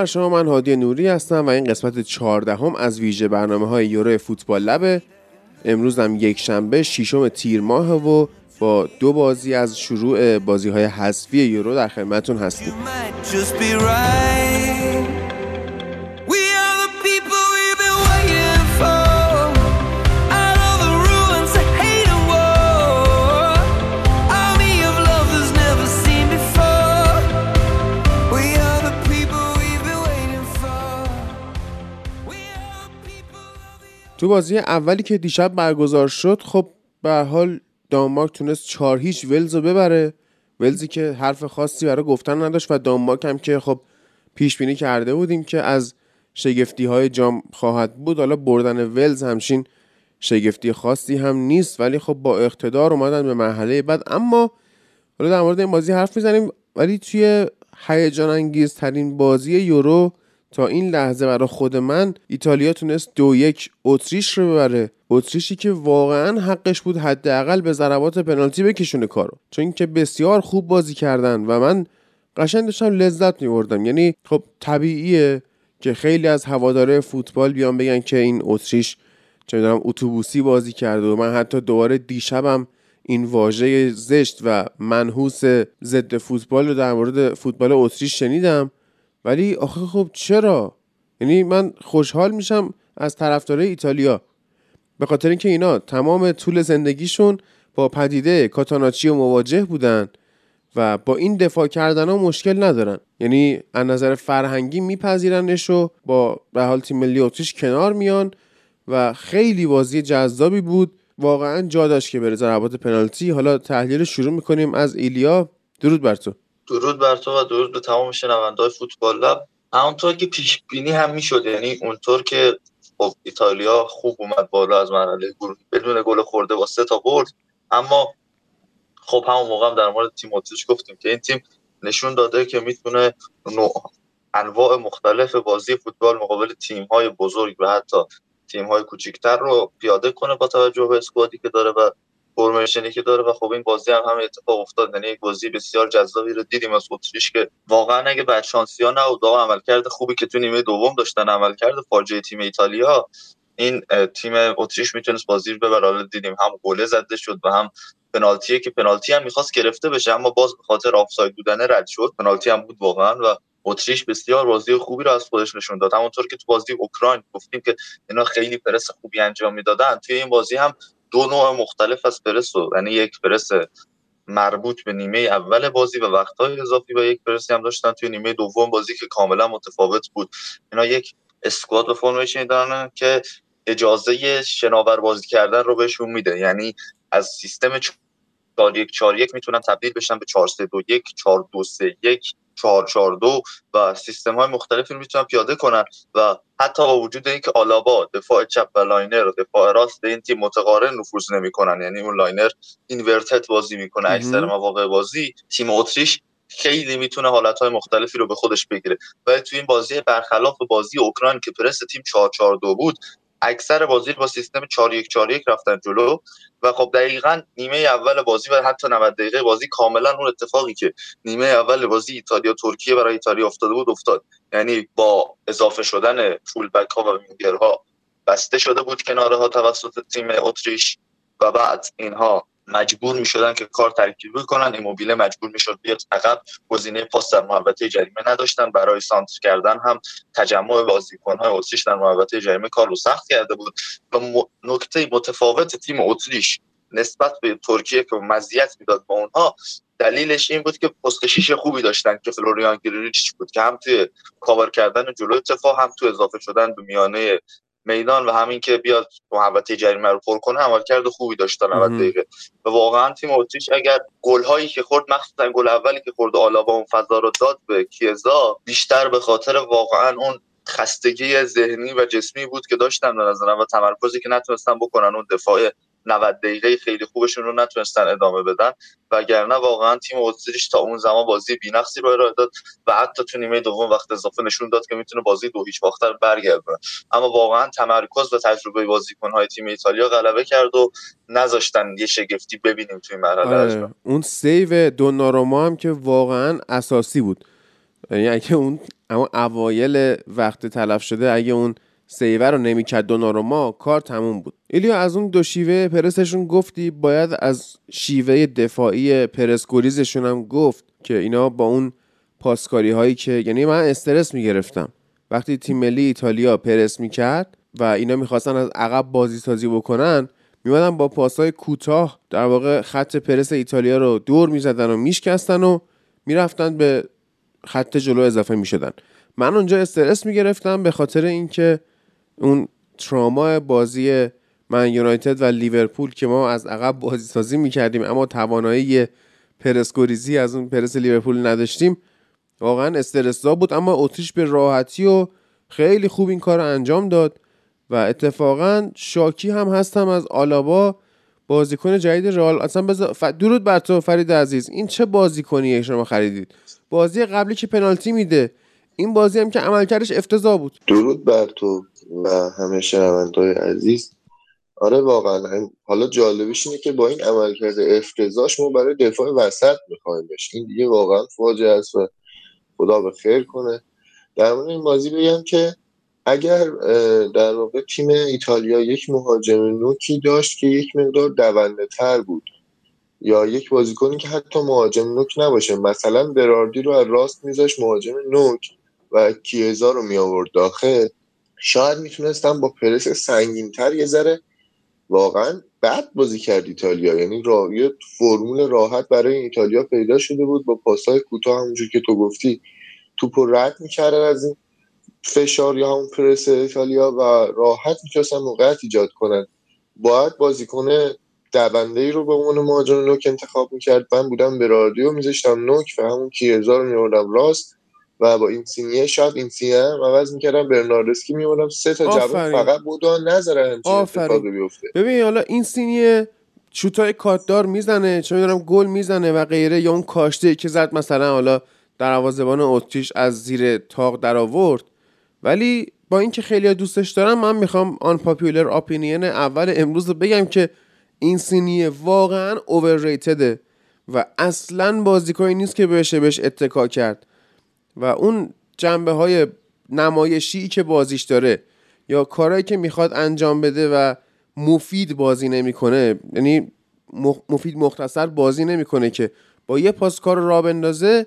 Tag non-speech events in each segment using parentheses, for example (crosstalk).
بر شما من هادی نوری هستم و این قسمت چهاردهم از ویژه برنامه های یورو فوتبال لبه امروز هم یک شنبه شیشم تیر ماه و با دو بازی از شروع بازی های حذفی یورو در خدمتتون هستیم. تو بازی اولی که دیشب برگزار شد خب به حال دانمارک تونست چهار هیچ ولز رو ببره. ولزی که حرف خاصی برای گفتن نداشت و دانمارک هم که خب پیش بینی کرده بودیم که از شگفتی های جام خواهد بود. حالا بردن ولز همچین شگفتی خاصی هم نیست ولی خب با اقتدار اومدن به مرحله بعد. اما حالا در مورد این بازی حرف می‌زنیم ولی توی هیجان انگیز ترین بازی یورو تا این لحظه برای خود من ایتالیا تونست دو یک اتریش رو ببره. اتریشی که واقعا حقش بود حداقل به ضربات پنالتی بکشونه کارو. چون که بسیار خوب بازی کردن و من قشنگ داشتم لذت میبردم. یعنی خب طبیعیه که خیلی از هواداره فوتبال بیان بگن که این اتریش چه می‌دونم اتوبوسی بازی کرده و من حتی دوباره دیشبم این واژه زشت و منحوس ضد فوتبال رو در مورد فوتبال اتریش شنیدم. ولی آخه خب چرا؟ یعنی من خوشحال میشم از طرفدارای ایتالیا. به خاطر اینکه اینا تمام طول زندگیشون با پدیده کاتاناچی مواجه بودن و با این دفاع کردن ها مشکل ندارن. یعنی از نظر فرهنگی میپذیرنش و با به حال تیم ملی اتریش کنار میان و خیلی بازی جذابی بود. واقعا جا داشت که بره. ضربات پنالتی. حالا تحلیل شروع می‌کنیم. از ایلیا. درود بر تو. درود بر تو و درود به تمام شنونده‌های فوتبال لب. همونطور که پیش بینی هم می‌شد یعنی اونطور که خب ایتالیا خوب اومد بالا از مرحله گروهی بدون گل خورده با سه تا برد. اما خب همون موقع هم در مورد تیم اتریش گفتیم که این تیم نشون داده که می‌تونه انواع مختلف بازی فوتبال مقابل تیم های بزرگ و حتی تیم های کوچیکتر رو پیاده کنه با توجه به اسکوادی که داره و فرمیشنی که داره و خب این بازی هم همه اتفاق افتاد. یعنی یک بازی بسیار جذابی رو دیدیم از اتریش که واقعا اگه بعد شانسی ها واقعا عملکرد خوبی که تو نیمه دوم داشتن عملکرد فاجعه تیم ایتالیا این تیم اتریش می‌تونست بازی رو ببره. دیدیم هم گله زده شد و هم پنالتیه که پنالتی هم می‌خواست گرفته بشه اما باز به خاطر آفساید بودن رد شد. پنالتی هم بود واقعا و اتریش بسیار بازی خوبی رو از خودش نشون داد. همونطور که تو بازی اوکراین گفتیم که اینا خیلی پرس خوبی انجام می‌دادن توی این بازی هم دو نوع مختلف از پرس رو یعنی یک پرس مربوط به نیمه اول بازی و وقتهای اضافی و یک پرسی هم داشتن توی نیمه دوم بازی که کاملا متفاوت بود. اینا یک اسکواد و فرمیشن دارن که اجازه شناور بازی کردن رو بهشون میده. یعنی از سیستم 4 1 4 1 می‌تونن تبدیل بشن به 4 3 2 1 4 2 3 1 4 4 2 و سیستم های مختلفی رو می‌تونن پیاده کنن و حتی با وجود اینکه آلابا دفاع چپ و لاینر و دفاع راست این تیم متقارن نفوذ نمی‌کنن یعنی اون لاینر inverted بازی می‌کنه اکثر مواقع بازی تیم اتریش خیلی می‌تونه حالت های مختلفی رو به خودش بگیره. ولی توی این بازی برخلاف بازی اوکراین که پرس تیم 4 4 2 بود اکثر بازی با سیستم 4 1 4 1 رفتن جلو و خب دقیقا نیمه اول بازی و حتی 90 دقیقه بازی کاملا اون اتفاقی که نیمه اول بازی ایتالیا ترکیه برای ایتالیا افتاده بود افتاد. یعنی با اضافه شدن فول بک ها و وینگرها بسته شده بود کناره ها توسط تیم اتریش و بعد اینها مجبور می شدن که کار ترکیبی کنن. ایموبیله مجبور می شد بیاد. عقب گزینه پاس در محوطه جریمه نداشتن. برای سانتر کردن هم تجمع بازیکن‌های اتریش در محوطه جریمه کار رو سخت کرده بود. و نکته متفاوت تیم اتریش نسبت به ترکیه که مزیت می‌داد با اونها دلیلش این بود که پست شیش خوبی داشتن که فلوریان گریلیچ بود که هم توی کاور کردن جلو اتفاق هم تو اضافه شدن به میانه میدان و همین که بیاد محوطه جریمه رو پر کنه عملکرد خوبی داشت 90 دقیقه. و واقعا تیم اتریش اگر گل هایی که خورد مخصوصا گل اولی که خورد آلابا اون فضا رو داد به کیزا بیشتر به خاطر واقعا اون خستگی ذهنی و جسمی بود که داشتن به نظرم و تمرکزی که نتونستن بکنن اون دفاع 90 دقیقه خیلی خوبشون رو نتونستن ادامه بدن. وگرنه واقعا تیم اتریش تا اون زمان بازی بی‌نقصی رو ارائه داد و حتی تو نیمه دوم وقت اضافه نشون داد که می‌تونه بازی دو هیچ باختر برگردونه اما واقعا تمرکز و تجربه بازیکن‌های تیم ایتالیا غلبه کرد و نذاشتن یه شگفتی ببینیم توی مرحله آره. اون سیو دوناروما هم که واقعا اساسی بود. یعنی اگه اون اما اوایل وقت تلف شده اگه اون سیور رو نمی‌کرد دوناروما کار تموم بود. ایلیا از اون دو شیوه پرسشون گفتی باید از شیوه دفاعی پرس گریزشون هم گفت که اینا با اون پاسکاری هایی که یعنی من استرس می‌گرفتم. وقتی تیم ملی ایتالیا پرس می‌کرد و اینا می‌خواستن از عقب بازی سازی بکنن میمدن با پاسای کوتاه در واقع خط پرس ایتالیا رو دور می‌زدن و میشکستن و می‌رفتن به خط جلو اضافه می‌شدن. من اونجا استرس می‌گرفتم به خاطر اینکه اون تراما بازی من یونایتد و لیورپول که ما از عقب بازی سازی می‌کردیم اما توانایی پرسکوریزی از اون پرس لیورپول نداشتیم. واقعا استرسزا بود اما اتریش به راحتی و خیلی خوب این کار رو انجام داد و اتفاقا شاکی هم هستم از آلابا بازیکن جدید رئال. اصلا بذار ف... درود بر تو فرید عزیز. این چه بازیکنیه شما خریدید؟ بازی قبلی که پنالتی میده. این بازی هم که عملکردش افتضاح بود. درود بر تو. و همه شنوندای عزیز. آره واقعا. حالا جالبش اینه که با این عملکرد افتضاحش ما برای دفاع وسط میخوایمش این دیگه واقعا فاجعه است و خدا به خیر کنه. در مورد این بازی بگم که اگر در واقع تیم ایتالیا یک مهاجم نوکی داشت که یک مقدار دونده تر بود یا یک بازیکنی که حتی مهاجم نوک نباشه. مثلا براردی رو از راست میذاش مهاجم نوک و کیزا رو می آورد داخل. شاید می‌تونستم با پرس سنگینتر یه ذره واقعا بد بازی کرد ایتالیا. یعنی را... یه فرمول راحت برای ایتالیا پیدا شده بود با پاسهای کوتاه همونجور که تو گفتی. توپ رد می‌کردن از این فشار یا همون پرس ایتالیا و راحت می‌تونستن موقعیت ایجاد کنن. باید بازیکن دونده ای رو به عنوان مهاجم نوک انتخاب می‌کرد. من بودم به رادیو میذاشتم نوک و همون کیزا رو میوردم راست. و با این سینیه شاید این سینیه هم عوض می‌کردم. برناردسکی میوردم سه تا جوان فقط بودا نذاره همچین اتفاقی بیفته. ببین حالا این سینیه شوتای کاتدار می‌زنه چه می‌دونم گل می‌زنه و غیره یا اون کاشته که زد مثلا حالا دروازه‌بان اتریش از زیر تاق در آورد ولی با اینکه خیلی دوستش دارم من می‌خوام آن پاپیولر اپینین اول امروز رو بگم که این سینیه واقعا اوورریتده و اصلا بازیکنی نیست که بشه بهش اتکا کرد. و اون جنبه های نمایشی که بازیش داره یا کارهایی که می‌خواد انجام بده و مفید بازی نمی‌کنه یعنی مفید مختصر بازی نمی‌کنه که با یه پاس کار را بندازه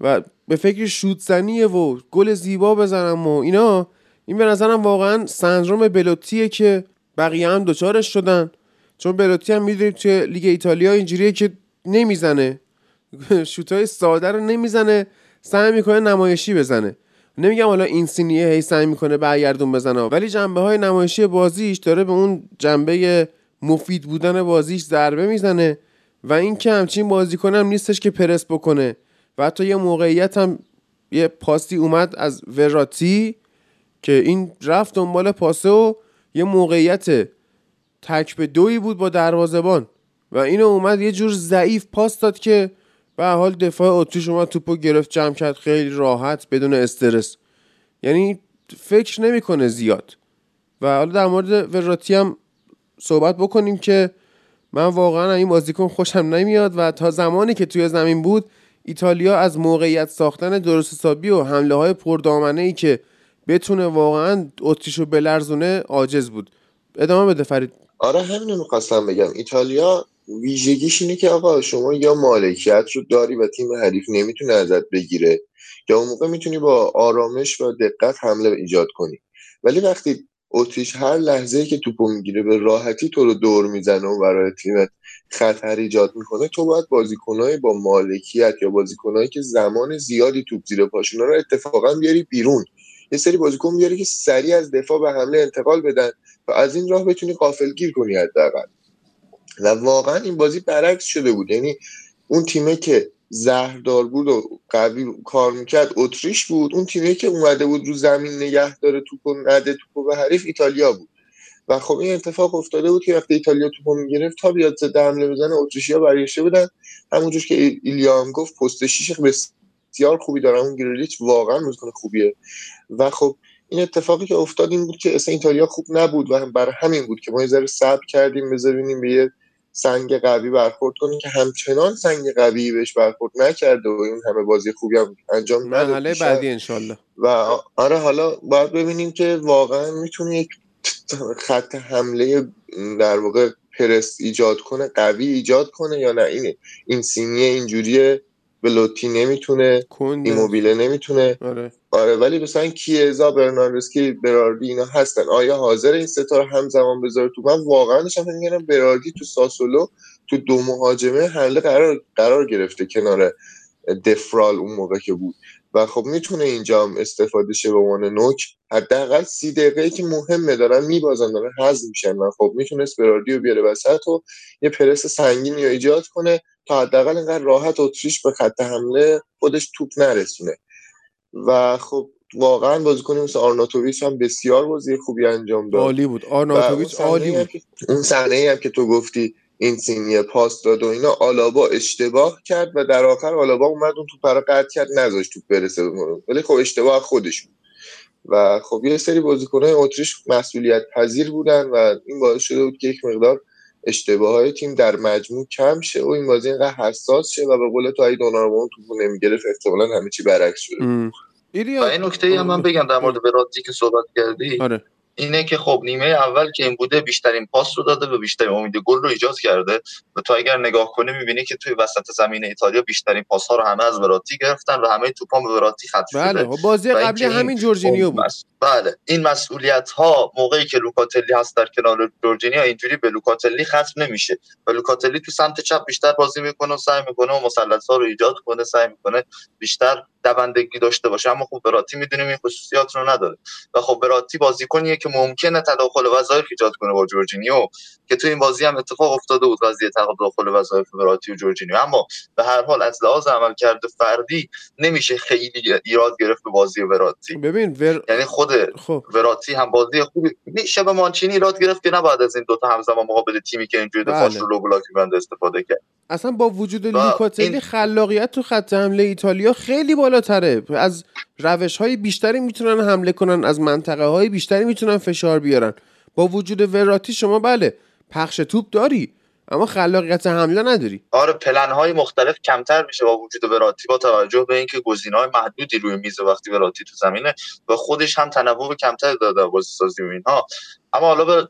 و به فکر شوتزنیه و گل زیبا بزنم و اینا این به نظرم واقعا سندروم بلوتیه که بقیه هم دوچارش شدن. چون بلوتی هم می‌دونید توی لیگ ایتالیا اینجوریه که نمی‌زنه. (laughs) شوتای ساده رو نمی‌زنه. سعی می‌کنه نمایشی بزنه. نمیگم حالا این سینیه هی سعی می‌کنه برگردون بزنه ولی جنبه های نمایشی بازیش داره به اون جنبه مفید بودن بازیش ضربه می‌زنه و این که همچین بازیکن هم نیستش که پرس بکنه. و حتی یه موقعیت هم یه پاستی اومد از وراتی که این رفت دنبال پاسه و یه موقعیت تک به دوی بود با دروازبان و اینو اومد یه جور ضعیف پاس داد که به حال دفاع اتریش اومد توپو گرفت جمع کرد خیلی راحت بدون استرس. یعنی فکر نمی‌کنه زیاد. و حالا در مورد وراتی هم صحبت بکنیم که من واقعا این بازیکن خوشم نمیاد و تا زمانی که توی زمین بود ایتالیا از موقعیت ساختن درست حسابی و حمله های پردامنه ای که بتونه واقعا اتریش رو بلرزونه عاجز بود. ادامه بده فرید. آره همین می‌خواستم بگم. ایتالیا ویژگیش اینه که آقا شما یا مالکیت رو داری و تیم حریف نمی‌تونه ازت بگیره یا اون موقع می‌تونی با آرامش و دقت حمله ایجاد کنی. ولی وقتی اتریش هر لحظه که توپو می‌گیره به راحتی تو رو دور می‌زنه و برای تیمت خطر ایجاد می‌کنه تو باید بازیکنهای با مالکیت یا بازیکنهایی که زمان زیادی توپ زیر پاشون رو اتفاقا بیاری بیرون. یه سری بازیکن بیاری که سریع از دفاع به حمله انتقال بدن و از این راه بتونی گیر کنی حداقل. و واقعا این بازی برعکس شده بود. یعنی اون تیمه که زهردار بود و قوی کار می‌کرد اتریش بود. اون تیمه که اومده بود رو زمین نگه داره توپو نده توپو به حریف ایتالیا بود. و خب این اتفاق افتاده بود که وقتی ایتالیا توپو می‌گرفت تا بیاد زده حمله بزنه اتریشیا برگشته بودن. همونجور که ایلیا هم گفت پست شیش بسیار خوبی داره. اون گریلیچ واقعا بازیکن خوبیه. و خب این اتفاقی که افتاد این بود که اصلا ایتالیا خوب نبود و برای همین بود که ما یه ذره صبر کردیم بذاریم به یه سنگ قوی برخورد کنه که همچنان سنگ قوی بهش برخورد نکرده و این همه بازی خوبی هم انجام مرحله بعدی انشالله. و آره حالا باید ببینیم که واقعا می‌تونه یک خط حمله در واقع پرس ایجاد کنه قوی ایجاد کنه یا نه؟ اینه این سینیه اینجوریه بلوتی نمی‌تونه ایموبیله نمی‌تونه. آره. آره ولی مثلا کیزا برناردسکی براردی اینا هستن. آیا حاضر این ستاره همزمان بذاره تو؟ من واقعا داشتم میگم براردی تو ساسولو تو دو مهاجمه حمله قرار قرار گرفته کنار دفرال اون موقع که بود. و خب می‌تونه اینجا هم استفاده شه به عنوان نوک. حداقل سی دقیقه که مهمه دارن میبازن دارن حذف میشن. و خب می‌تونه براردی رو بیاره وسط و یه پرس سنگینی رو ایجاد کنه تا حداقل اینقدر راحت اتریش به خط حمله خودش توپ نرسونه. و خب واقعا بازیکن مثل آرناتوویچ هم بسیار بازی خوبی انجام داد. عالی بود. آرناتوویچ عالی بود. اون صحنه هم که تو گفتی این سینیه پاس داد و اینا آلابا اشتباه کرد و در آخر آلابا اومد اون تو رو قطع کرد نذاشت تو برسه ولی خب اشتباه خودش بود. و خب یه سری بازیکن‌های اتریش مسئولیت پذیر بودن و این باعث شده بود که یک مقدار اشتباه های تیم در مجموع کم شه و این بازی اینقدر حساس شه و به قول تو اگه دوناروما توپو نمی‌گرفت احتمالاً همه چی برعکس شده. این نکته هم من بگم در مورد براتی که صحبت کردی. آره. اینه که خب نیمه اول که این بوده بیشترین پاس رو داده و بیشترین امید گل رو ایجاد کرده و تو اگر نگاه کنی می‌بینی که توی وسط زمین ایتالیا بیشترین پاس ها رو همه از وراتی گرفتن و همه توپا به وراتی خط بله خب بازی قبلی همین جورجینیو بود. بله این مسئولیت ها موقعی که لوکاتلی هست در کنار جورجینیو اینجوری به لوکاتلی ختم نمیشه و لوکاتلی تو سمت چپ بیشتر بازی می‌کنه و سعی می‌کنه و مثلث ها رو ایجاد کنه سعی می‌کنه بیشتر دوندگی داشته باشه. اما خب وراتی می‌دونیم این خصوصیات رو نداره. و خب وراتی بازیکنیه که ممکنه تداخل وظایف ایجاد کنه با جورجینیو که تو این بازی هم اتفاق افتاده بود قضیه تداخل وظایف وراتی و جورجینیو. اما به هر حال از لحاظ عمل کرده فردی نمیشه خیلی ایراد گرفت به بازی براتی. ببین ور... یعنی خود خب. وراتی هم بازی خوبی میشه به مانچینی ایراد گرفت که نباید از این دوتا همزمان مقابل تیمی که اینجوری دفاعش بله. رو بنده استفاده کرد. اصلا با وجود لوکاتلی این... خلاقیت تو خط حمله ایتالیا خیلی بالاتره. از روش های بیشتری می‌تونن حمله کنن از منطقه های بیشتری می‌تونن فشار بیارن. با وجود وراتی شما بله پخش توپ داری اما خلاقیت حمله نداری. آره پلن های مختلف کمتر میشه با وجود وراتی با توجه به اینکه گزینه های محدودی روی میز وقتی وراتی تو زمینه و خودش هم تنوع کمتر داده بازی سازی و اینها. اما حالا به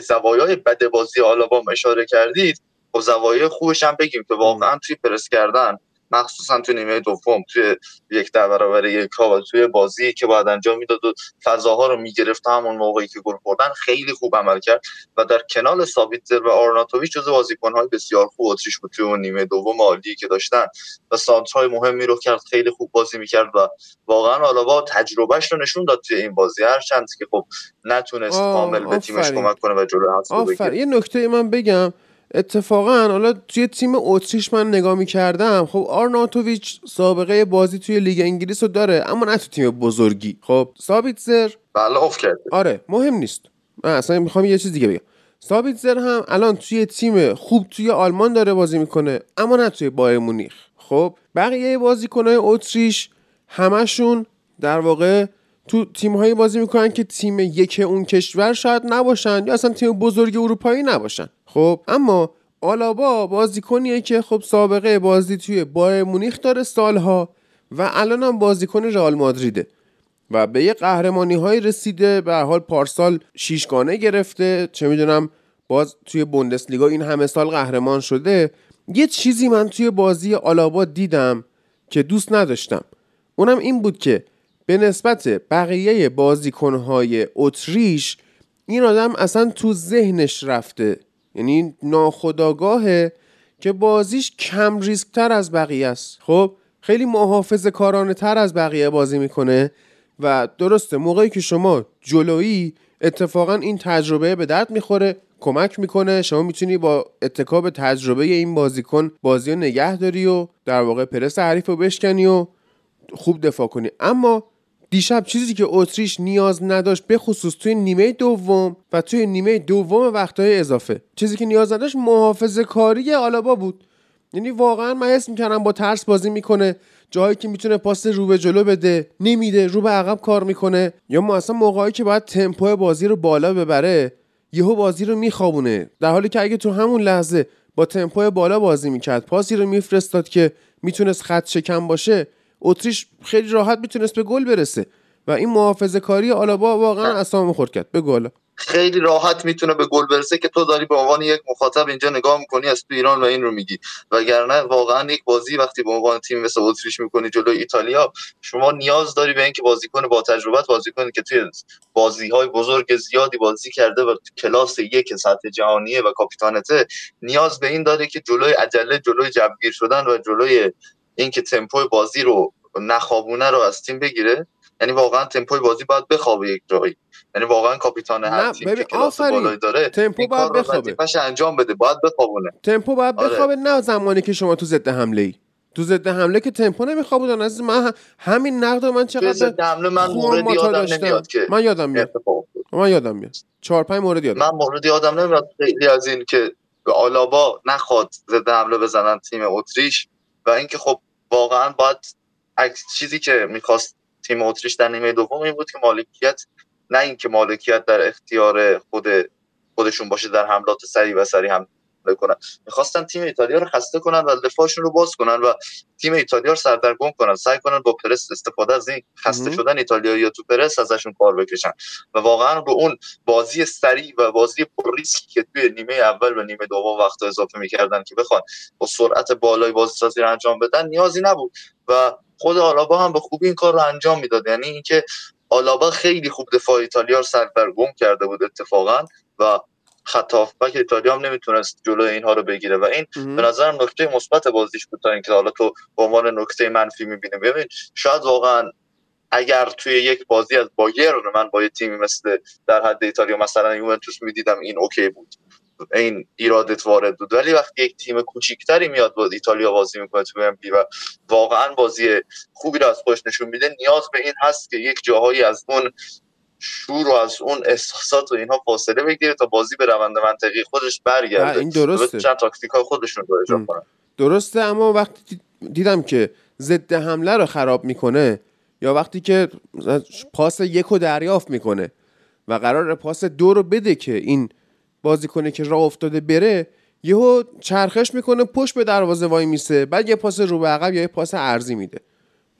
زوایای بد بازی آلابام اشاره کردید خب زوایای خوبش هم بگیم که واقعا توی پرس کردن مخصوصا تو نیمه دوم توی یک در برابر یک ها و توی بازی که باید انجام می‌داد و فضاها رو می‌گرفت همون موقعی که گل خوردن خیلی خوب عمل کرد و در کنار سابیتزر و آرناتوویچ جزو بازیکن‌های بسیار خوب اتریش بود توی اون نیمه دوم عالی که داشتن و سانترهای مهمی رو کرد خیلی خوب بازی می‌کرد و واقعا با تجربه‌ش رو نشون داد توی این بازی. هر چند که خب نتونست کامل به تیمش کمک کنه و جلو بگیره. یه نکته من بگم. اتفاقا حالا توی تیم اتریش من نگاه می‌کردم خب آرناتوویچ سابقه بازی توی لیگ انگلیس رو داره اما نه تو تیم بزرگی. خب سابیتزر بله اوف کرده. آره مهم نیست. من اصلا می‌خوام یه چیز دیگه بگم. سابیتزر هم الان توی تیم خوب توی آلمان داره بازی می‌کنه اما نه توی بایر مونیخ. خب بقیه بازیکنهای اتریش همشون در واقع تو تیم هایی بازی می‌کنن که تیم یک اون کشور شاید نباشن یا اصلا تیم بزرگ اروپایی نباشن. خب اما آلابا بازیکنیه که خب سابقه بازی توی بایر مونیخ داره سالها و الان هم بازیکن رئال مادریده و به یه قهرمانی های رسیده به حال پارسال شیشگانه گرفته. چه می‌دونم باز توی بوندسلیگا این همه سال قهرمان شده. یه چیزی من توی بازی آلابا دیدم که دوست نداشتم. اونم این بود که به نسبت بقیه بازیکنهای اتریش این آدم اصلا تو ذهنش رفته. یعنی ناخداگاهه که بازیش کم ریسک تر از بقیه است. خب خیلی محافظ کارانه تر از بقیه بازی می‌کنه و درسته موقعی که شما جلویی اتفاقا این تجربه به درد می‌خوره کمک می‌کنه شما می‌تونی با اتکاب تجربه این بازیکن بازی رو نگه داری و در واقع پرس حریف رو بشکنی و خوب دفاع کنی. اما دیشب چیزی که اتریش نیاز نداشت به خصوص توی نیمه دوم و توی نیمه دوم وقتهای اضافه. چیزی که نیاز نداشت محافظه کاری آلابا بود. یعنی واقعا من حس می‌کردم با ترس بازی می‌کنه جایی که می‌تونه پاس رو به جلو بده نمیده رو به عقب کار می‌کنه. یا ما اصلا موقعی که باید تمپو بازی رو بالا ببره یهو بازی رو میخوابونه. در حالی که اگه تو همون لحظه با تمپو بالا بازی می‌کرد پاسی رو میفرستاد که می‌تونست خط شکم باشه اتریش خیلی راحت می‌تونست به گل برسه. و این محافظه کاری آلابا واقعا اسام خورد کرد. به گل خیلی راحت می‌تونه به گل برسه که تو داری به عنوان یک مخاطب اینجا نگاه می‌کنی از تو ایران و این رو میگی. وگرنه واقعا یک بازی وقتی به عنوان تیم مثل اتریش می‌کنی جلوی ایتالیا شما نیاز داری به اینکه بازیکن با تجربت بازی کنی که توی بازی های بزرگ زیادی بازی کرده و کلاس یک سطح جهانیه و کاپیتانته نیاز به این داره که جلوی عجله جلوی جبگیر شدن و جلوی اینکه تمپو بازی رو نخوابونه رو از تیم بگیره یعنی واقعا تمپوی بازی باید بخوابه یک جایی. یعنی واقعا کاپیتان هر تیم که کلاس بالایی داره تمپو باید بخوابه. انجام بده باید بخوابونه. تمپو باید آره. بخوابه نه زمانی که شما تو ضد حمله ای تو ضد حمله که تمپو نمیخوابودن از من همین نقد من چقدر ضد حمله من موردی یادم نمیاد که من یادم میاد. من یادم میاد. چهار پنج مورد یادم. من موردی یادم نمیاد خیلی از این که به آلابا نخواد ضد حمله بزنن تیم اتریش و اینکه خب واقعا باید چیزی که می‌خواست تیم اتریش در نیمه دوم این بود که مالکیت نه اینکه مالکیت در اختیار خود خودشون باشه در حملات سری و سری هم کنن می‌خواستن تیم ایتالیا رو خسته کنن و دفاعشون رو باز کنن و تیم ایتالیا رو سردرگم کنن. سعی کنن با پرس استفاده از این خسته شدن ایتالیا یا تو پرس ازشون کار بکشن. و واقعا به اون بازی سریع و بازی پر ریسکی که توی نیمه اول و نیمه دوم وقت اضافه می‌کردن که بخوان با سرعت بالای بازی سازی رو انجام بدن نیازی نبود. و خود آلابا هم به خوبی این کار رو انجام می‌داد. یعنی اینکه آلابا خیلی خوب دفاع ایتالیا رو سردرگم کرده بود اتفاقا و خط ایتالیا هم نمی‌تونست جلوی اینها رو بگیره. و این به نظرم نکته مثبت بازیش بود تا اینکه حالا تو به عنوان نکته منفی می‌بینیم ببین شاید واقعا اگر توی یک بازی از بایر من با یه تیمی مثل در حد ایتالیا مثلا یوونتوس می‌دیدم این اوکی بود. این ایرادت وارد بود. ولی وقتی یک تیم کوچیکتری میاد با ایتالیا بازی می‌کنه تو ام و واقعا بازی خوبی رو از خودش نشون میده نیاز به این هست که یک جاهایی از اون شور و از اون احساسات و اینها فاصله بگیره تا بازی به روند منطقی خودش برگرده. این درسته. چند تاکتیک های خودشون رو اجرا کنن. درسته اما وقتی دیدم که ضد حمله رو خراب می‌کنه یا وقتی که پاس یک رو دریافت می‌کنه و قرار پاس دو رو بده که این بازیکنه که راه افتاده بره یهو چرخش می‌کنه پشت به دروازه وای میسه. بعد یه پاس رو به عقب یا یه پاس ارزی میده.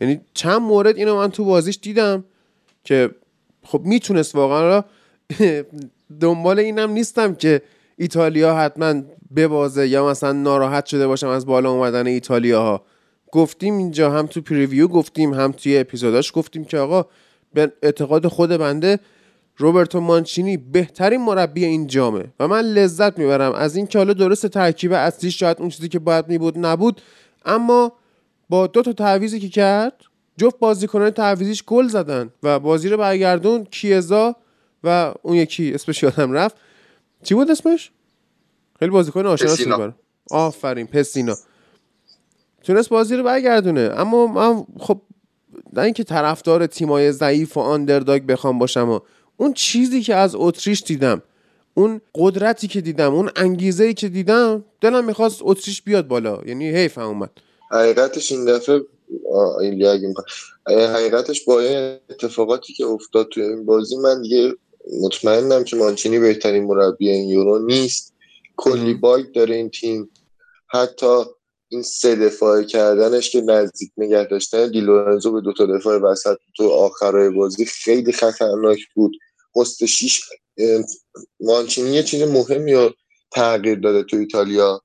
یعنی چند مورد اینو من تو بازیش دیدم که خب می‌تونست واقعا (laughs) دنبال اینم نیستم که ایتالیا حتما ببازه یا مثلا ناراحت شده باشم از بالا اومدن ایتالیا ها گفتیم اینجا هم تو پریویو گفتیم هم توی اپیزوداش گفتیم که آقا به اعتقاد خود بنده روبرتو مانچینی بهترین مربی این جامه و من لذت می‌برم از این که حالا درست ترکیب اصلی شاید اون چیزی که باید میبود نبود اما با دو تا تعویزی که کرد جفت بازیکنان تعویزیش گل زدن و بازی رو برگردون. کیزا و اون یکی اسمش یادم رفت. چی بود اسمش؟ خیلی بازیکن آشنا برم آفرین پسینا. تونست بازی رو برگردونه. اما من خب نه اینکه طرفدار تیمای ضعیف و آندرداگ بخوام باشم و اون چیزی که از اتریش دیدم اون قدرتی که دیدم اون انگیزه ای که دیدم دلم می‌خواست اتریش بیاد بالا. یعنی حیف اومد. حقیقتش این دفعه این حقیقتش با اتفاقاتی که افتاد توی این بازی من دیگه مطمئنم که مانچینی بهترین مربی این یورو نیست. کلی باگ داره این تیم. حتی این سه دفاع کردنش که نزدیک نگه داشتن دیلورنزو به دو تا دفاع وسط تو آخرای بازی خیلی خطرناک بود. پست شیش مانچینی یه چیز مهمی رو تغییر داده تو ایتالیا.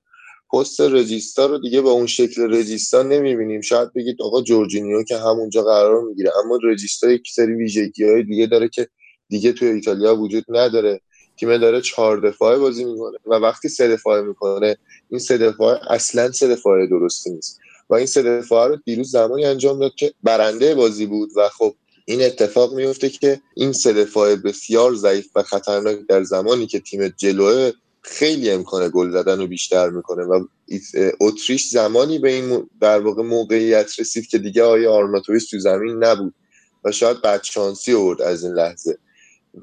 پست رجیستا رو دیگه با اون شکل رجیستا نمی‌بینیم. شاید بگید آقا جورجینیو که همونجا قرار می‌گیره اما رجیستا یک سری ویژگی دیگه داره که دیگه توی ایتالیا وجود نداره تیم داره چهار دفاعه بازی می‌کنه و وقتی سه دفاعه می‌کنه این سه دفاعه اصلا سه دفاعه درستی نیست. و این سه دفاعه رو دیروز زمانی انجام داد که برنده بازی بود و خب این اتفاق میفته که این سه دفاعه بسیار ضعیف و خطرناک در زمانی که تیم جلوه خیلی امکان گل زدن رو بیشتر می‌کنه و اتریش زمانی به این در واقع موقعیت رسید که دیگه آیا آرناتویس تو زمین نبود و شاید بدشانسی آورد از این لحظه.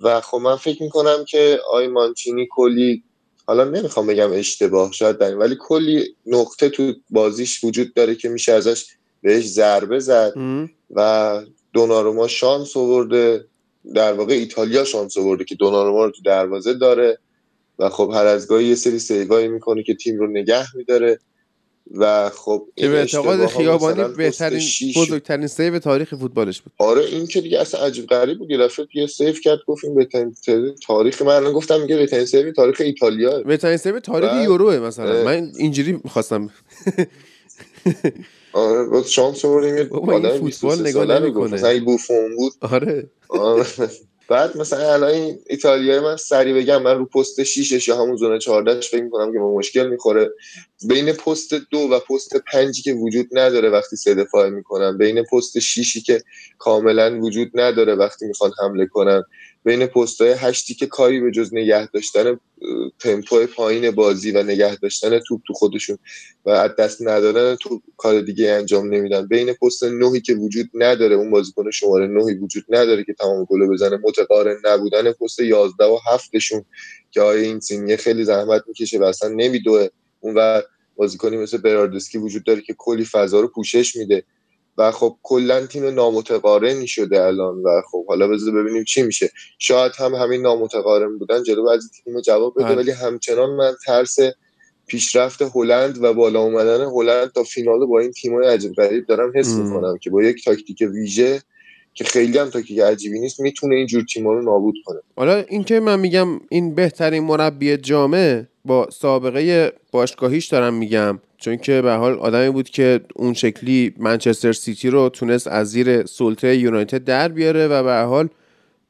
و خب من فکر می‌کنم که آی مانچینی کلی حالا نمی‌خوام بگم اشتباه شاید داریم ولی کلی نقطه تو بازیش وجود داره که میشه ازش بهش ضربه زد و دوناروما شانس آورده. در واقع ایتالیا شانس آورده که دوناروما رو تو دروازه داره. و خب هر از گاهی یه سری سیوایی می‌کنه که تیم رو نگه میداره و خب که به اعتقاد خیابانی بهترین بزرگترین سیو تاریخ فوتبالش بود. آره این که دیگه اصلا عجیب غریب بود. یه یه سیو کرد گفتیم بهترین تاریخ من الان گفتم میگه بهترین سیو تاریخ ایتالیا. بهترین سیو تاریخ یوروه مثلا. من اینجوری می‌خواستم. (laughs) آره با شانس آوردیم آدم فوتبال نگاه نمی‌کنه. مثلا بوفون بود. آره. آره. (laughs) بعد مثلا الان این ایتالیایی من سری بگم من رو پست 6 یا همون zone 14 فکر می‌کنم که با مشکل می‌خوره. بین پست دو و پست پنجی که وجود نداره وقتی سه دفاع می‌کنن. بین پست 6 که کاملا وجود نداره وقتی می‌خوان حمله کنن. بین پست های هشتی که کاری به جز نگه داشتن تمپو پایین بازی و نگه داشتن توپ تو خودشون و از دست ندادن تو کار دیگه انجام نمیدن. بین پست نهی که وجود نداره اون بازیکن شماره نهی وجود نداره که تمام گل بزنه متقارن نبودن پست 11 و هفتشون که آیا این سینیه خیلی زحمت می‌کشه و اصلا نمیدوه. اون و بازیکنی مثل براردسکی وجود داره که کلی فضا رو پوشش میده. و خب کلا تیم نامتقارنی شده الان و خب حالا بذار ببینیم چی میشه. شاید هم همین نامتقارن بودن جلو بعضی تیم جواب بده بله. ولی همچنان من ترس پیشرفت هلند و بالا اومدن هلند تا فینال با این تیمای عجیب غریب دارم حس می‌کنم که با یک تاکتیک ویژه که خیلی هم تاکتیک عجیبی نیست می‌تونه این جور تیم‌ها رو نابود کنه. حالا اینکه من میگم این بهترین مربی جامه با سابقه باشگاهیش دارم میگم چون که به حال آدمی بود که اون شکلی منچستر سیتی رو تونست از زیر سلطه یونایتد در بیاره و به حال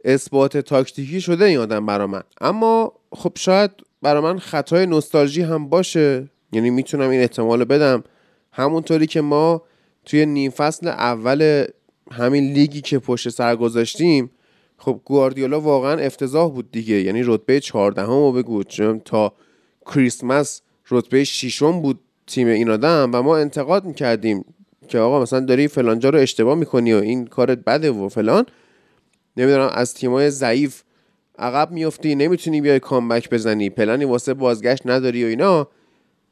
اثبات تاکتیکی شده این آدم برا من. اما خب شاید برا من خطای نوستالژی هم باشه. یعنی می‌تونم این احتمال بدم. همونطوری که ما توی نیم فصل اول همین لیگی که پشت سر گذاشتیم خب گواردیولا واقعا افتضاح بود دیگه. یعنی رتبه 14 هم بگو تا کریسمس رتبه ششم بود تیم این آدم و ما انتقاد می‌کردیم که آقا مثلا داری فلانجا رو اشتباه می‌کنی و این کارت بده و فلان. نمی‌دونم از تیمای ضعیف عقب میفتی نمی‌تونی بیای کامبک بزنی پلنی واسه بازگشت نداری و اینا.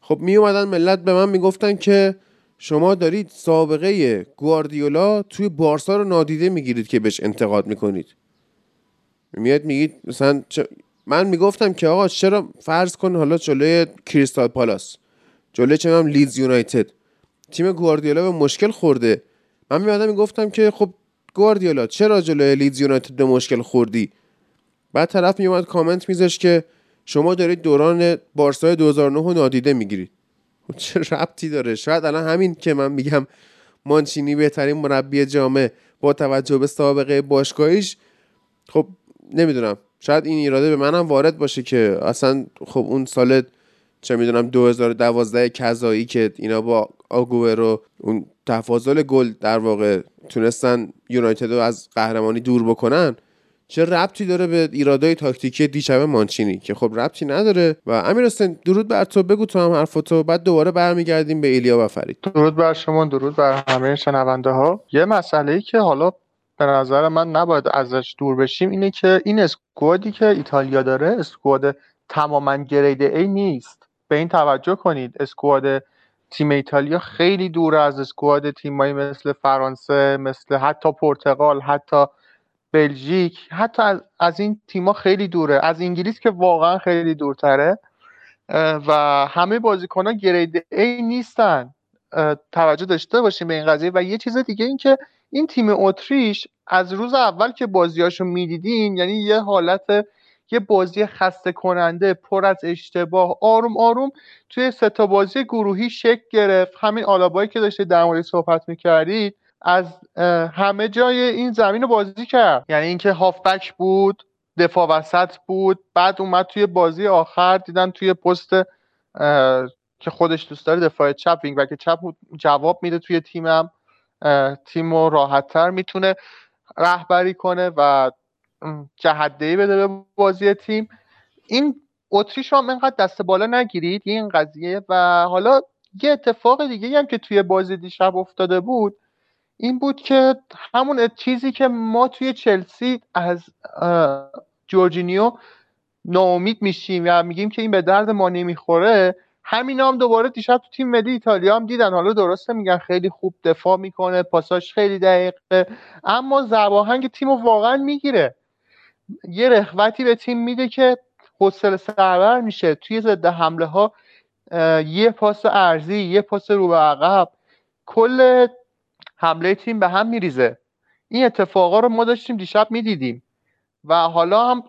خب میومدن ملت به من می‌گفتن که شما دارید سابقه گواردیولا توی بارسا رو نادیده می‌گیرید که بهش انتقاد می‌کنید. میاد میگید مثلا من می‌گفتم که آقا چرا فرض کن حالا جلوی کریستال پالاس جلوی چه هم لیدز یونایتد تیم گواردیولا به مشکل خورده. من میادم می‌گفتم که خب گواردیولا چرا جلوی لیدز یونایتد به مشکل خوردی؟ بعد طرف میومد کامنت میذاش که شما دارید دوران بارسای 2009 نادیده می‌گیرید. خب چه ربطی داره؟ شاید الان همین که من میگم مانچینی بهترین مربی جامعه با توجه به سابقه باشگاهیش خب نمی‌دونم. شاید این ایراده به منم وارد باشه که اصلا خب اون سال چه می‌دونم 2012 کذایی که اینا با رو اون تفاضل گل در واقع تونستن یونایتد رو از قهرمانی دور بکنن چه ربطی داره به ایرادای تاکتیکی دیشب مانچینی که خب ربطی نداره و امیر حسین درود بر تو بگو تو هم حرفتو بعد دوباره برمیگردیم به ایلیا و فرید. درود بر شما درود بر همه شنونده ها. یه مسئله ای که حالا به نظر من نباید ازش دور بشیم اینه که این اسکوادی که ایتالیا داره اسکواد تماما گرید ای نیست. به این توجه کنید اسکواد تیم ایتالیا خیلی دور از اسکواد تیمایی مثل فرانسه مثل حتی پرتغال حتی بلژیک حتی از, این تیما خیلی دوره. از انگلیس که واقعا خیلی دورتره. و همه بازیکنان گرید ای نیستن. توجه داشته باشیم به این قضیه. و یه چیز دیگه این که این تیم اتریش از روز اول که بازیاشو می‌دیدین یعنی یه حالت یه بازی خسته کننده پر از اشتباه آروم آروم توی ستا بازی گروهی شکل گرفت. همین آلابایی که داشته در مورد صحبت می‌کردید از همه جای این زمین رو بازی کرد. یعنی اینکه هافبک بود دفاع وسط بود بعد اومد توی بازی آخر دیدن توی پست که خودش دوست داره دفاع چپ وینگ که چپ جواب میده توی تیمم. تیم رو راحت می‌تونه رهبری کنه و جهدهی بده به بازی تیم. این اتریش هم اینقدر دست بالا نگیرید این قضیه. و حالا یه اتفاق دیگه هم که توی بازی دیشب افتاده بود این بود که همون چیزی که ما توی چلسی از جورجینیو ناامید میشیم و میگیم که این به درد ما نمی‌خوره. همین هم دوباره دیشب تو تیم ملی ایتالیا هم دیدن. حالا درسته میگن خیلی خوب دفاع می‌کنه پاساش خیلی دقیقه اما زباهنگ تیم رو واقعا می‌گیره. یه رخوتی به تیم میده که حوصله سربر میشه. توی ضد حمله ها یه پاس ارزی یه پاس رو به عقب کل حمله تیم به هم میریزه. این اتفاقا رو ما داشتیم دیشب می‌دیدیم. و حالا هم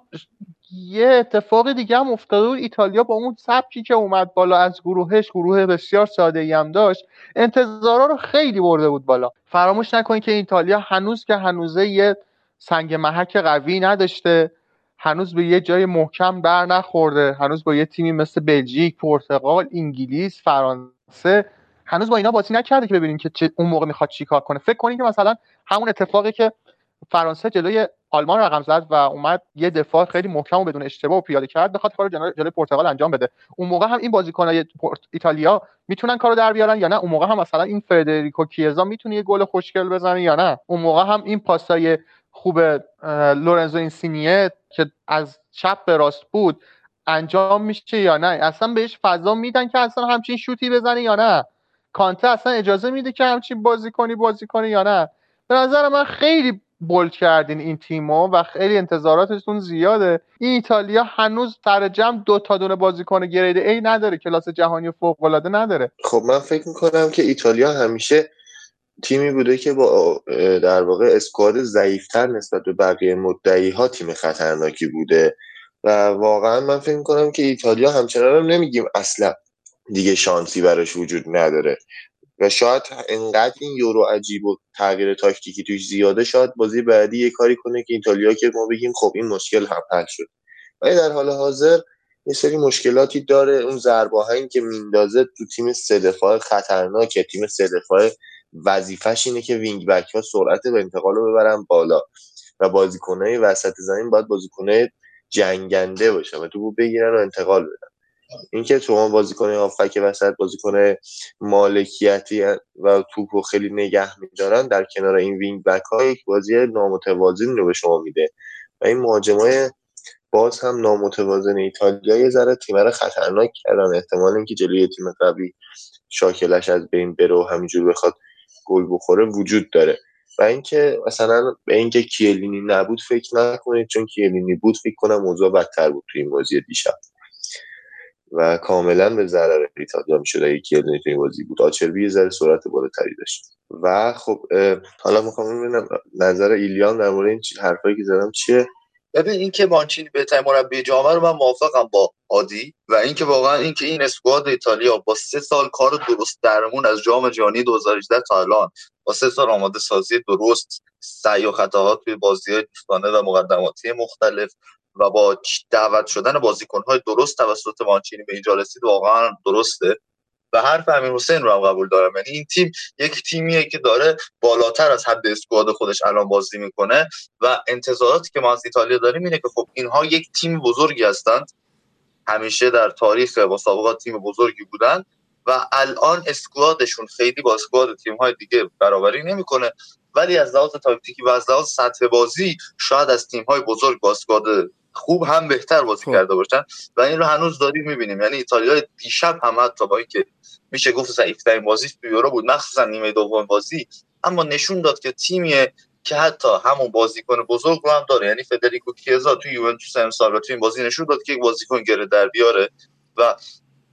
یه اتفاق دیگه هم افتاده بود. ایتالیا با اون سبکی که اومد بالا از گروهش گروه بسیار ساده ای هم داشت انتظارا رو خیلی برده بود بالا. فراموش نکنید که ایتالیا هنوز که هنوزه یه سنگ محک قوی نداشته هنوز به یه جای محکم بر نخورده هنوز با یه تیمی مثل بلژیک، پرتغال، انگلیس، فرانسه هنوز با اینا بازی نکرده که ببینیم که چه اون موقع می‌خواد چیکار کنه. فکر کنید که مثلا همون اتفاقی که فرانسه جلوی آلمان رقم زد و اومد یه دفاع خیلی محکم و بدون اشتباه و پیاده کرد بخواد کارو جلوی پرتغال انجام بده. اون موقع هم این بازیکنای ایتالیا می‌تونن کارو در بیارن یا نه؟ اون موقع هم مثلا این فردریکو کیزا می‌تونه یه گل خوشگل بزنه یا نه؟ اون موقع هم این پاسای خوب لورنزو اینسینیه که از چپ به راست بود انجام میشه یا نه؟ اصلا بهش فضا میدن که اصلا همچین شوتی بزنه یا نه؟ کانته اصلا اجازه میده که همچین بازی کنی بازی کنی یا نه؟ به نظر من خیلی بولد کردین این تیمو و خیلی انتظاراتتون زیاده. این ایتالیا هنوز در جمع دو تا دونه بازیکن گرید ای نداره کلاس جهانی فوق العاده نداره. خب من فکر می‌کنم که ایتالیا همیشه تیمی بوده که با در واقع اسکواد ضعیفتر نسبت به بقیه مدعی ها تیم خطرناکی بوده. و واقعا من فکر می‌کنم که ایتالیا همچنان هم نمیگیم اصلا دیگه شانسی براش وجود نداره. و شاید انقدر این یورو عجیب و تغییر تاکتیکی توش زیاده شاید بازی بعدی یه کاری کنه که ایتالیا که ما بگیم خب این مشکل هم حل شد. ولی در حال حاضر یه سری مشکلاتی داره. اون ضرباهایی که میندازه تو تیم سه دفاع خطرناکه. تیم سه دفاع وظیفش اینه که وینگ بک ها سرعت به انتقال رو ببرن بالا و بازیکنهای وسط زمین باید بازیکنهای جنگنده باشه و توپو بگیرن و انتقال بدن. اینکه دو بازیکن هافبک وسط بازیکن مالکیتی و توپو خیلی نگه میدارن در کنار این وینگ بک ها یک بازی نامتوازن رو به شما میده. و این مهاجمای باز هم نامتوازن ایتالیا یه ذره تیم رو خطرناک کردن. احتمال اینکه جلوی تیم قوی شاکلش از بین بره و همینجور بخواد گل بخوره وجود داره. و اینکه مثلا به اینکه کیلینی نبود فکر نکنید چون کیلینی بود فکر کنم موضوع بدتر بود توی این بازی دیشب. و کاملا به ضرر ایتالیا می‌شد اگه کیلینی توی این بازی بود. آچربی یه ذره سرعت بالاتری داشت. و خب حالا می‌خوام ببینم نظر ایلیان در مورد این حرفایی که زدم چیه؟ ببین اینکه مانچینی بهترین مربی جامعه رو من موافقم با عادی و اینکه واقعا اینکه این اسکواد ایتالیا با سه سال کار درست درمون از جام جهانی 2018 تا الان با سه سال آماده سازی درست سعی و خطاهات توی بازی دوستانه و مقدماتی مختلف و با دعوت شدن بازیکنهای درست توسط مانچینی به اینجا رسید واقعا درسته. و حرف امیر حسین رو هم قبول دارم. یعنی این تیم یک تیمیه که داره بالاتر از حد اسکواد خودش الان بازی می‌کنه و انتظاراتی که ما از ایتالیا داریم اینه که خب اینها یک تیم بزرگی هستند. همیشه در تاریخ مسابقات تیم بزرگی بودن و الان اسکوادشون خیلی با اسکواد تیم های دیگه برابری نمی‌کنه. ولی از لحاظ تاکتیکی و از لحاظ سطح بازی شاید از تیم های بزرگ با اسکواد خوب هم بهتر بازی خب. کرده باشن و این رو هنوز داریم می‌بینیم. یعنی ایتالیا دیشب هم حتی با اینکه میشه گفت ضعیفترین بازی یورو بود مخصوصا نیمه دوم بازی اما نشون داد که تیمیه که حتی همون بازیکن بزرگ رو هم داره. یعنی فدریکو کیزا تو یوونتوس امسال تو این بازی نشون داد که یک بازیکن گره در بیاره و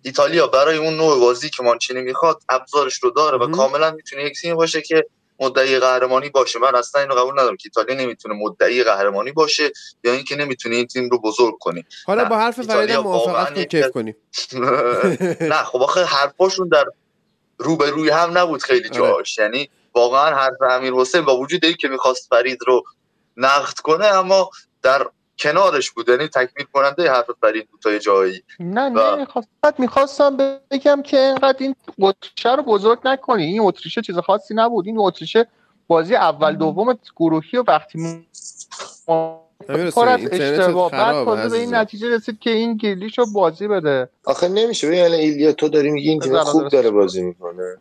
ایتالیا برای اون نوع بازی که مانچینی می‌خواد ابزارش رو داره و کاملا می‌تونه یک تیم باشه که مدعی قهرمانی باشه. من اصلا اینو قبول ندارم که ایتالیا نمی‌تونه مدعی قهرمانی باشه یا اینکه نمی‌تونه این تیم رو بزرگ کنی. حالا با حرف فرید موافقت کیف کنیم (laughs) نه خب آخه حرفاشون در روبروی هم نبود خیلی آره. جاش یعنی واقعا حرف امیر حسین با وجود اینکه می‌خواست فرید رو نقد کنه اما در کنارش بود. یعنی تکمیل کننده حرف فرید بود تا جایی. نه نه فقط می‌خواستم بگم که اینقدر این اتریشه رو بزرگ نکنی. این اتریشه چیز خاصی نبود. این اتریشه بازی اول دوم گروهی و وقتی پر از اشتباه بعد به این نتیجه رسید که این گلیشو بازی بده. آخه نمیشه. ببین ایلیا تو داری میگی این خوب داره بازی می‌کنه.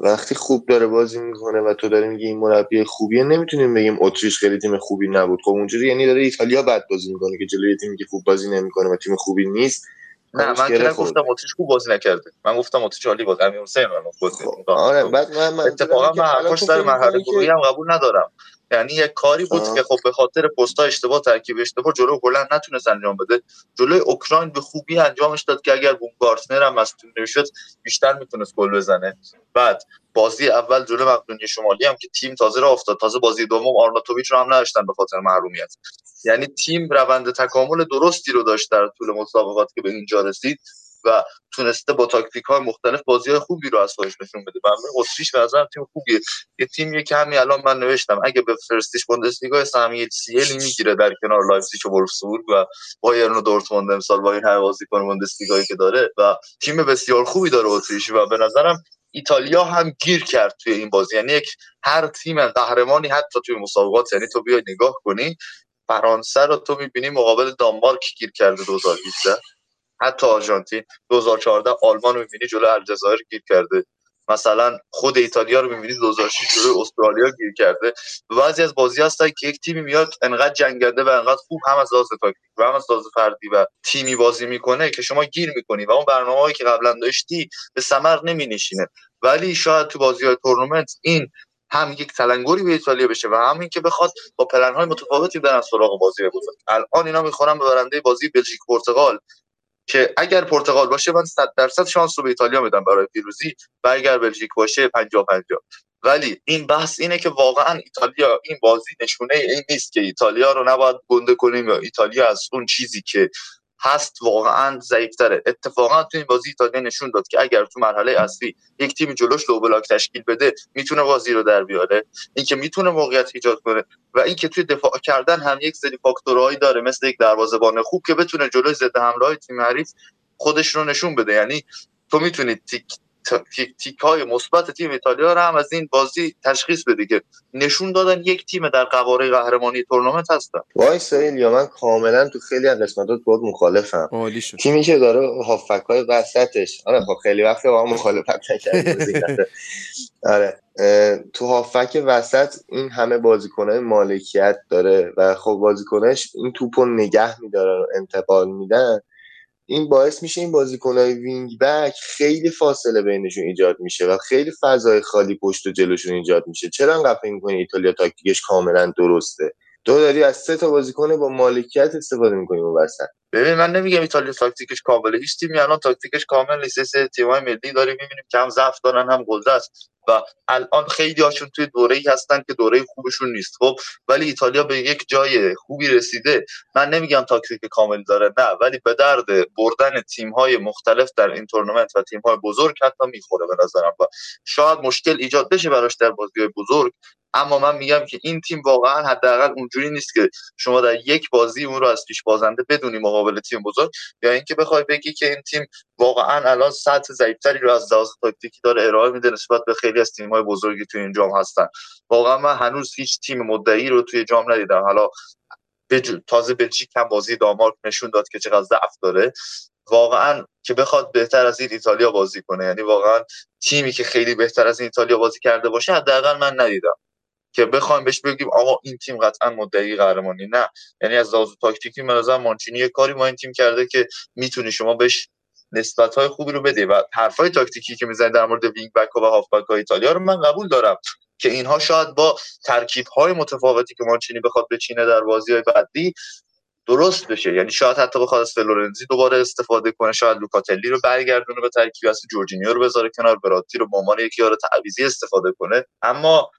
وقتی خوب داره بازی می‌کنه و تو داری میگی این مربی خوبیه نمی‌تونیم بگیم اتریش خیلی تیم خوبی نبود. خب اونجوری یعنی داره ایتالیا بد بازی می‌کنه که جلوی تیمی که خوب بازی نمی‌کنه و تیم خوبی نیست نه من که گفتم اتریش خوب بازی نکرده. من گفتم اتریش عالی بود امیر حسین من گفت خب، آره بعد من, من اتفاقا من حرفش در مرحله گروهی هم قبول ندارم. یعنی یک کاری بود که خب به خاطر پستا اشتباه ترکیب اشتباه جلو هلند نتونست انجام بده. جلوی اوکراین به خوبی انجامش داد که اگر بوم گارتنر هم مصدوم نمی‌شد بیشتر می‌تونست گل بزنه. بعد بازی اول جلو مقدونیه شمالی هم که تیم تازه را افتاد. تازه بازی دوم آرناتوویچ رو هم نداشتن به خاطر محرومیت. یعنی تیم روند تکامل درستی رو داشت در طول مسابقات که به اینجا رسید. و تونسته با تاکتیک های مختلف بازی های خوبی رو از خودش نشون بده. و اتریش به نظرم تیم خوبیه. یه تیم که همین الان من نوشتم اگه به فرستیش بوندسلیگا سهمیه CL می‌گیره در کنار لایپزیگ و وولفسبورگ و بایرن و دورتموند امسال با این همه بازیکن بوندسلیگایی که داره و تیم بسیار خوبی داره اتریش و به نظرم ایتالیا هم گیر کرد توی این بازی. یعنی یک هر تیم قهرمانی حتی توی مسابقات یعنی تو بیای نگاه کنی فرانسه رو تو می‌بینی مقابل دانمارک گیر کرده 2018 حتی آرژانتین 2014 آلمان رو می‌بینی جلو الجزایر گیر کرده. مثلا خود ایتالیا رو می‌بینید 2006 جلوی استرالیا گیر کرده. بعضی از بازی هستن که یک تیمی میاد انقدر جنگنده و انقدر خوب هم از لحاظ تاکتیک و هم از لحاظ فردی و تیمی بازی می‌کنه که شما گیر می‌کنی و اون برنامه‌ای که قبلا داشتی به ثمر نمینشینه. ولی شاید تو بازی های تورنمنت این هم یک تلنگری به ایتالیا بشه و همین که بخواد با پلن های متفاوتی برن سراغ بازی بزرگ. الان اینا می‌خورن به برنده بازی بلژیک پرتغال. که اگر پرتغال باشه من 100 درصد شانس رو به ایتالیا میدم برای پیروزی و اگر بلژیک باشه 50 50 ولی این بحث اینه که واقعا ایتالیا این بازی نشونه این نیست که ایتالیا رو نباید گنده کنیم یا ایتالیا از اون چیزی که هست واقعا ضعیفتره. اتفاقا تو این بازی ایتالیا نشون داد که اگر تو مرحله اصلی یک تیم جلوش لو بلاک تشکیل بده می‌تونه بازی رو در بیاره. اینکه می‌تونه موقعیت ایجاد کنه و اینکه توی دفاع کردن هم یک سری فاکتورهایی داره مثل یک دروازه‌بان خوب که بتونه جلوی ضد حمله تیم حریف خودش رو نشون بده. یعنی تو می‌تونی تیک تیک های مثبت تیم ایتالیا رو هم از این بازی تشخیص بده که نشون دادن یک تیم در قواره قهرمانی تورنمنت هستن. وای سایل یا من کاملا تو خیلی از قسمتات بود مخالفم. تیمی که داره هافک های وسطش. آره خب خیلی وقت با مخالفت نکرد (laughs) آره تو هافک وسط این همه بازیکنهای مالکیت داره و خب بازیکنش این توپو نگه میدارن و انتقال میدن. این باعث میشه این بازیکنهای وینگ بک خیلی فاصله بینشون ایجاد میشه و خیلی فضای خالی پشت و جلوشون ایجاد میشه. چرا انقدر فکر می‌کنی ایتالیا تاکتیکش کاملا درسته؟ تو داری از سه تا بازیکن با مالکیت استفاده می‌کنی اون وسط. ببین من نمیگم ایتالیا تاکتیکش کامله هیچ تیمی الان تاکتیکش کامل نیست. سه تیم‌های ملی داریم می‌بینیم که هم ضعف دارن هم است. و الان خیلی هاشون توی دوره ای هستن که دوره خوبشون نیست. خب ولی ایتالیا به یک جای خوبی رسیده. من نمیگم تاکتیک کامل داره نه ولی به درد بردن تیم های مختلف در این تورنمنت و تیم های بزرگ حتی می‌خوره به نظرم. و شاید مشکل ایجاد بشه براش در بازی بزرگ اما من میگم که این تیم واقعا حداقل اونجوری نیست که شما در یک بازی اون رو از پیش بازنده بدونی مقابل تیم بزرگ یا اینکه بخوای بگی که این تیم واقعا الان سطح ضعیفتری رو از لحاظ تاکتیکی داره ارائه میده نسبت به خیلی از تیم‌های بزرگی توی این جام هستن. واقعا من هنوز هیچ تیم مدعی رو توی جام ندیدم. حالا بجو تازه بلژیک هم بازی دانمارک نشون داد که چقدر ضعف داره. واقعا که بخواد بهتر از این ایتالیا بازی کنه یعنی واقعا تیمی که خیلی بهتر از این ایتالیا بازی کرده باشه حداقل من ندیدم. که بخوایم بهش بگیم آقا این تیم قطعا مدعی قهرمانی. نه. یعنی از لحاظ تاکتیکی من مانچینی یه کاری با این تیم کرده که می‌تونی شما بهش نسبت های خوبی رو بده و حرفای تاکتیکی که می‌زنید در مورد وینگ بک و هاف بک های ایتالیا رو من قبول دارم که اینها شاید با ترکیب های متفاوتی که مانچینی بخواد بچینه در بازی های بعدی درست بشه. یعنی شاید حتی بخواد از فلورنزی دوباره استفاده کنه شاید لوکاتلی رو برگردونه به ترکیب اصلی جورجینیو رو بذاره کنار وراتی رو به عنوان یکی یار تعویضی استفاده کنه. اما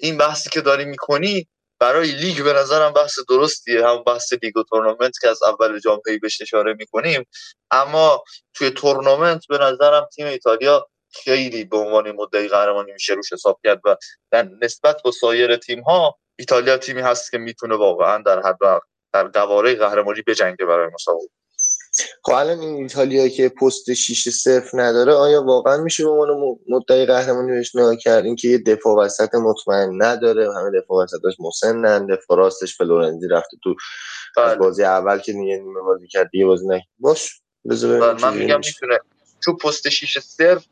این بحثی که داری می‌کنی برای لیگ به نظرم بحث درستیه. هم بحث لیگ و تورنمنت که از اول جام پی بهش اشاره می‌کنیم. اما توی تورنمنت به نظرم تیم ایتالیا خیلی به عنوان مدعی قهرمانی میشه روش حساب کرد و در نسبت با سایر تیم ها ایتالیا تیمی هست که می‌تونه واقعا در حد در قواره قهرمانی بجنگه برای مسابقه. خب الان این ایتالیا که پست 6 صفر نداره آیا واقعا میشه به عنوان مدعی قهرمانی بهش نگاه کرد؟ اینکه یه دفاع وسط مطمئن نداره همه دفاع وسطاش مسنن دفاع راستش فلورنزی رفته تو بله. بازی اول که نیه نیمه بازی کرد دیگه بازی نکرد. باش بله من میگم می‌تونه تو پست 6 صفر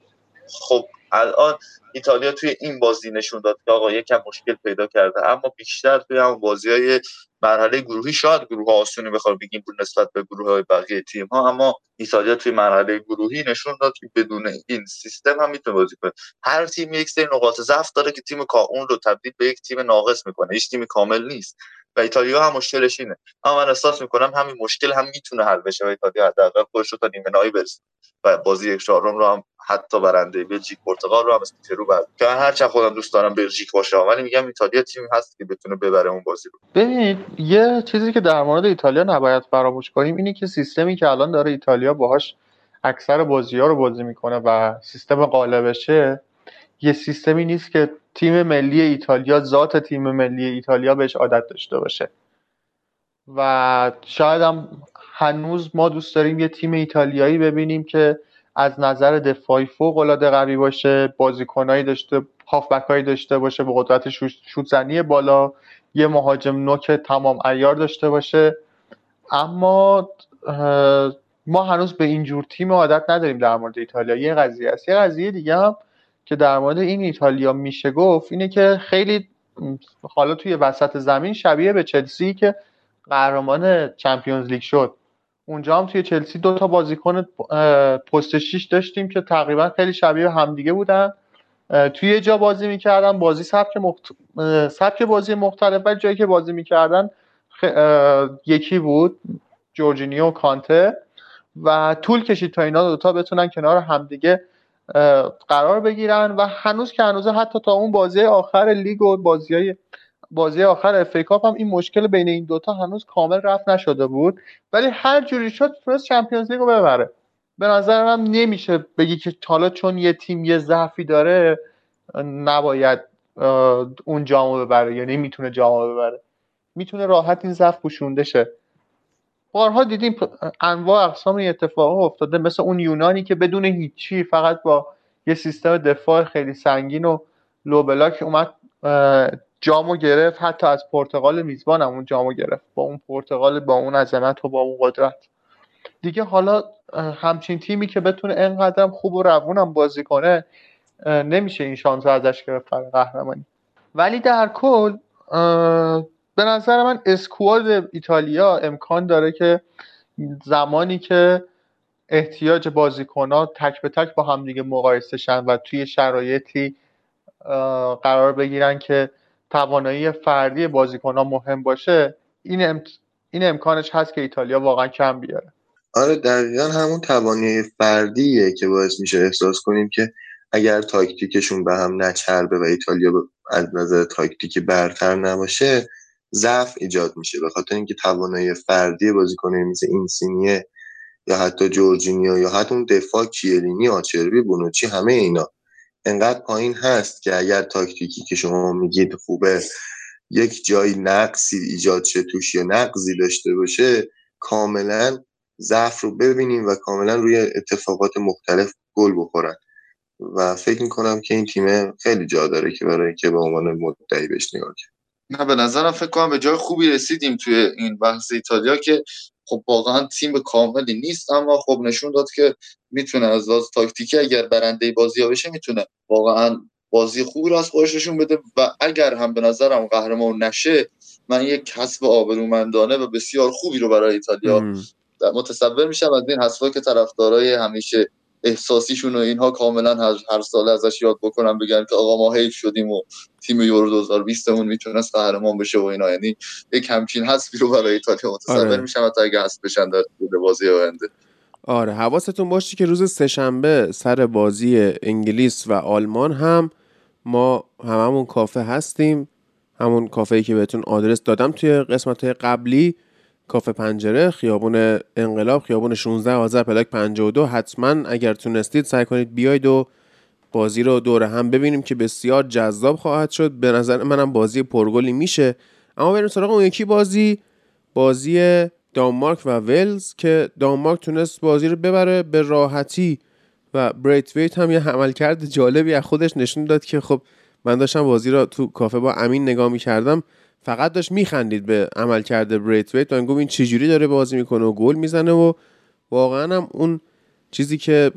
خب الان ایتالیا توی این بازی نشون داد که آقا یکم مشکل پیدا کرده اما بیشتر توی همون بازی های مرحله گروهی شاید گروه آسونی بخوام بگیم نسبت به گروه های بقیه تیم ها اما ایتالیا توی مرحله گروهی نشون داد که بدون این سیستم هم می‌تونه بازی کنه. هر تیم یک سری نقاط ضعف داره که تیم اون رو تبدیل به یک تیم ناقص می‌کنه هیچ تیم کامل نیست و ایتالیا هم مشکلش اینه. اما من احساس می‌کنم همین مشکل هم می‌تونه حل بشه و ایتالیا حداقل خودش رو تا نیمه نهایی برسه و بازی یک چهارم رو هم حتی برنده بلژیک پرتغال رو هم اسم رو بعد که هر خودم دوست دارم بلژیک باشه ولی میگم ایتالیا تیمی هست که بتونه ببره اون بازی رو. ببینید یه چیزی که در مورد ایتالیا نباید فراموش کنیم اینه که سیستمی که الان داره ایتالیا باهاش اکثر بازی ها رو بازی می‌کنه و سیستم قالبشه یه سیستمی نیست که تیم ملی ایتالیا ذات تیم ملی ایتالیا بهش عادت داشته باشه. و شاید هم هنوز ما دوست داریم یه تیم ایتالیایی ببینیم که از نظر دفاعی فوق العاده قوی باشه بازیکنایی داشته هافبک داشته باشه به قدرت شوت زنی بالا یه مهاجم نوک تمام ایار داشته باشه. اما ما هنوز به اینجور تیم عادت نداریم در مورد ایتالیا. یه قضیه است. یه قضیه دیگه هم که در مورد این ایتالیا میشه گفت اینه که خیلی حالا توی وسط زمین شبیه به چلسی که قهرمان چمپیونز لیگ شد. اونجا هم توی چلسی دو تا بازیکن پست 6 داشتیم که تقریبا خیلی شبیه همدیگه بودن. توی جا بازی می‌کردن بازی سبک, مخت... سبک بازی مختلف ولی جایی که بازی می‌کردن یکی بود جورجینیو و کانته. و طول کشید تا اینا دوتا بتونن کنار همدیگه قرار بگیرن. و هنوز که هنوز حتی تا اون بازی آخر لیگ و بازی های بازی آخر FA Cup هم این مشکل بین این دوتا هنوز کامل رفع نشده بود. ولی هر جوری شد تونست Champions League رو ببره. به نظر من نمیشه بگی که حالا چون یه تیم یه ضعفی داره نباید اون جامو ببره. یا نمی‌تونه جامو ببره. می‌تونه راحت این ضعف پوشونده شه. بارها دیدیم انواع اقسام این اتفاق افتاده. مثل اون یونانی که بدون هیچی فقط با یه سیستم دفاع خیلی سنگین و لوبلاک اومد جامو گرفت. حتی از پرتغال میزبان اون جامو گرفت. با اون پرتغال با اون عظمت و با اون قدرت. دیگه حالا همچین تیمی که بتونه انقدرم خوب و روونم بازی کنه نمیشه این شانس ازش گرفت برای قهرمانی. ولی در کل به نظر من اسکواد ایتالیا امکان داره که زمانی که احتیاج بازیکنها تک به تک با همدیگه مقایسه شن و توی شرایطی قرار بگیرن که توانایی فردی بازیکنها مهم باشه این, این امکانش هست که ایتالیا واقعا کم بیاره. آره دقیقا همون توانایی فردیه که باعث میشه احساس کنیم که اگر تاکتیکشون به هم نچربه و ایتالیا از نظر تاکتیکی برتر نباشه ضعف ایجاد میشه. به خاطر اینکه توانایی فردی بازیکنه مثل اینسینیه یا حتی جورجینیو یا حتی اون دفاع کیلینی آچربی بونوچی همه اینا انقدر پایین هست که اگر تاکتیکی که شما میگید خوبه یک جایی نقصی ایجاد شه توش یا نقضی داشته باشه کاملا ضعف رو ببینیم و کاملا روی اتفاقات مختلف گل بخورن. و فکر می‌کنم که این تیم خیلی جا داره که برای که به عنوان مدعی بهش نگاه کرد نه به نظرم فکر کنم به جای خوبی رسیدیم توی این بحث ایتالیا که خب واقعا تیم کاملی نیست اما خب نشون داد که می‌تونه از لحاظ تاکتیکی اگر برنده بازی ها بشه می‌تونه واقعا بازی خوبی رو از خودش نشون بده و اگر هم به نظرم قهرمان نشه من یک کسب آبرومندانه و بسیار خوبی رو برای ایتالیا متصور میشم از این حسابی که طرفدارای همیشه احساسیشون و اینها کاملا هر, سال ازش یاد بکنم بگن که آقا ما حیف شدیم و تیم یورو 2020 مون می‌تونست قهرمان بشه و اینا. یعنی یک همچین حسبی رو برای ایتالیا متصور آره. میشم حتی اگه حذف بشن در بازی آینده. آره حواستون باشه که روز سهشنبه سر بازی انگلیس و آلمان هم ما هممون کافه هستیم. همون کافه که بهتون آدرس دادم توی قسمت قبلی. کافه پنجره خیابون انقلاب خیابون 16 آذر پلاک 52 حتما اگر تونستید سعی کنید بیاید و بازی رو دور هم ببینیم که بسیار جذاب خواهد شد. به نظر منم بازی پرگلی میشه. اما بریم سراغ اون یکی بازی بازی دانمارک و ولز که دانمارک تونست بازی رو ببره به راحتی و بریت ویت هم یه عملکرد جالبی از خودش نشون داد که خب من داشتم بازی رو تو کافه با امین نگاه می‌کردم. فقط داشت میخندید به عمل کرده بریت ویت و گفت این چجوری داره بازی می‌کنه و گل می‌زنه و واقعا هم اون چیزی که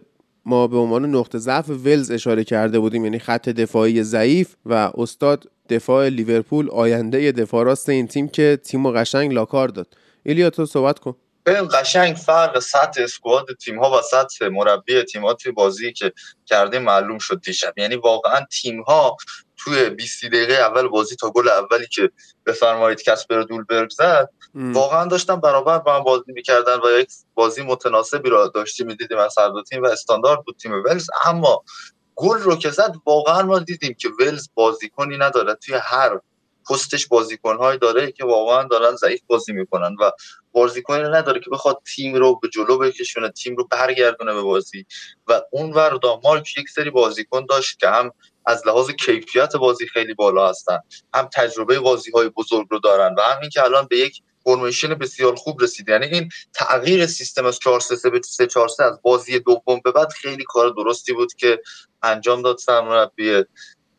ما به عنوان نقطه ضعف ولز اشاره کرده بودیم یعنی خط دفاعی ضعیف و استاد دفاع لیورپول آینده دفاع راست این تیم که تیم و قشنگ لاکار داد. ایلیا تو صحبت کن. ببین قشنگ فرق سطح اسکواد تیم ها و سطح مربی تیم ها توی بازی که کرده معلوم شد دیشب. یعنی واقعا تیم ها توی 20 دقیقه اول بازی تا گل اولی که بفرمایید کسپر دولبرگ زد واقعا داشتن برابر با هم بازی می‌کردن و یک بازی متناسبی را داشتیم می‌دیدیم از هر دو تیم و استاندارد بود تیم ولز. اما گل رو که زد واقعا ما دیدیم که ولز بازیکنی نداره. توی هر پستش بازیکنهایی داره که واقعا دارن ضعیف بازی می‌کنن و بازیکنی نداره که بخواد تیم رو به جلو بکشونه تیم رو برگردونه به بازی. و اونور دانمارک یک سری بازیکن داشت که هم از لحاظ کیفیت بازی خیلی بالا هستن. هم تجربه بازی های بزرگ رو دارن و همین که الان به یک فرمیشن بسیار خوب رسید یعنی این تغییر سیستم از 4 3 به 3 4 3 از بازی دوم به بعد خیلی کار درستی بود که انجام داد سرمربی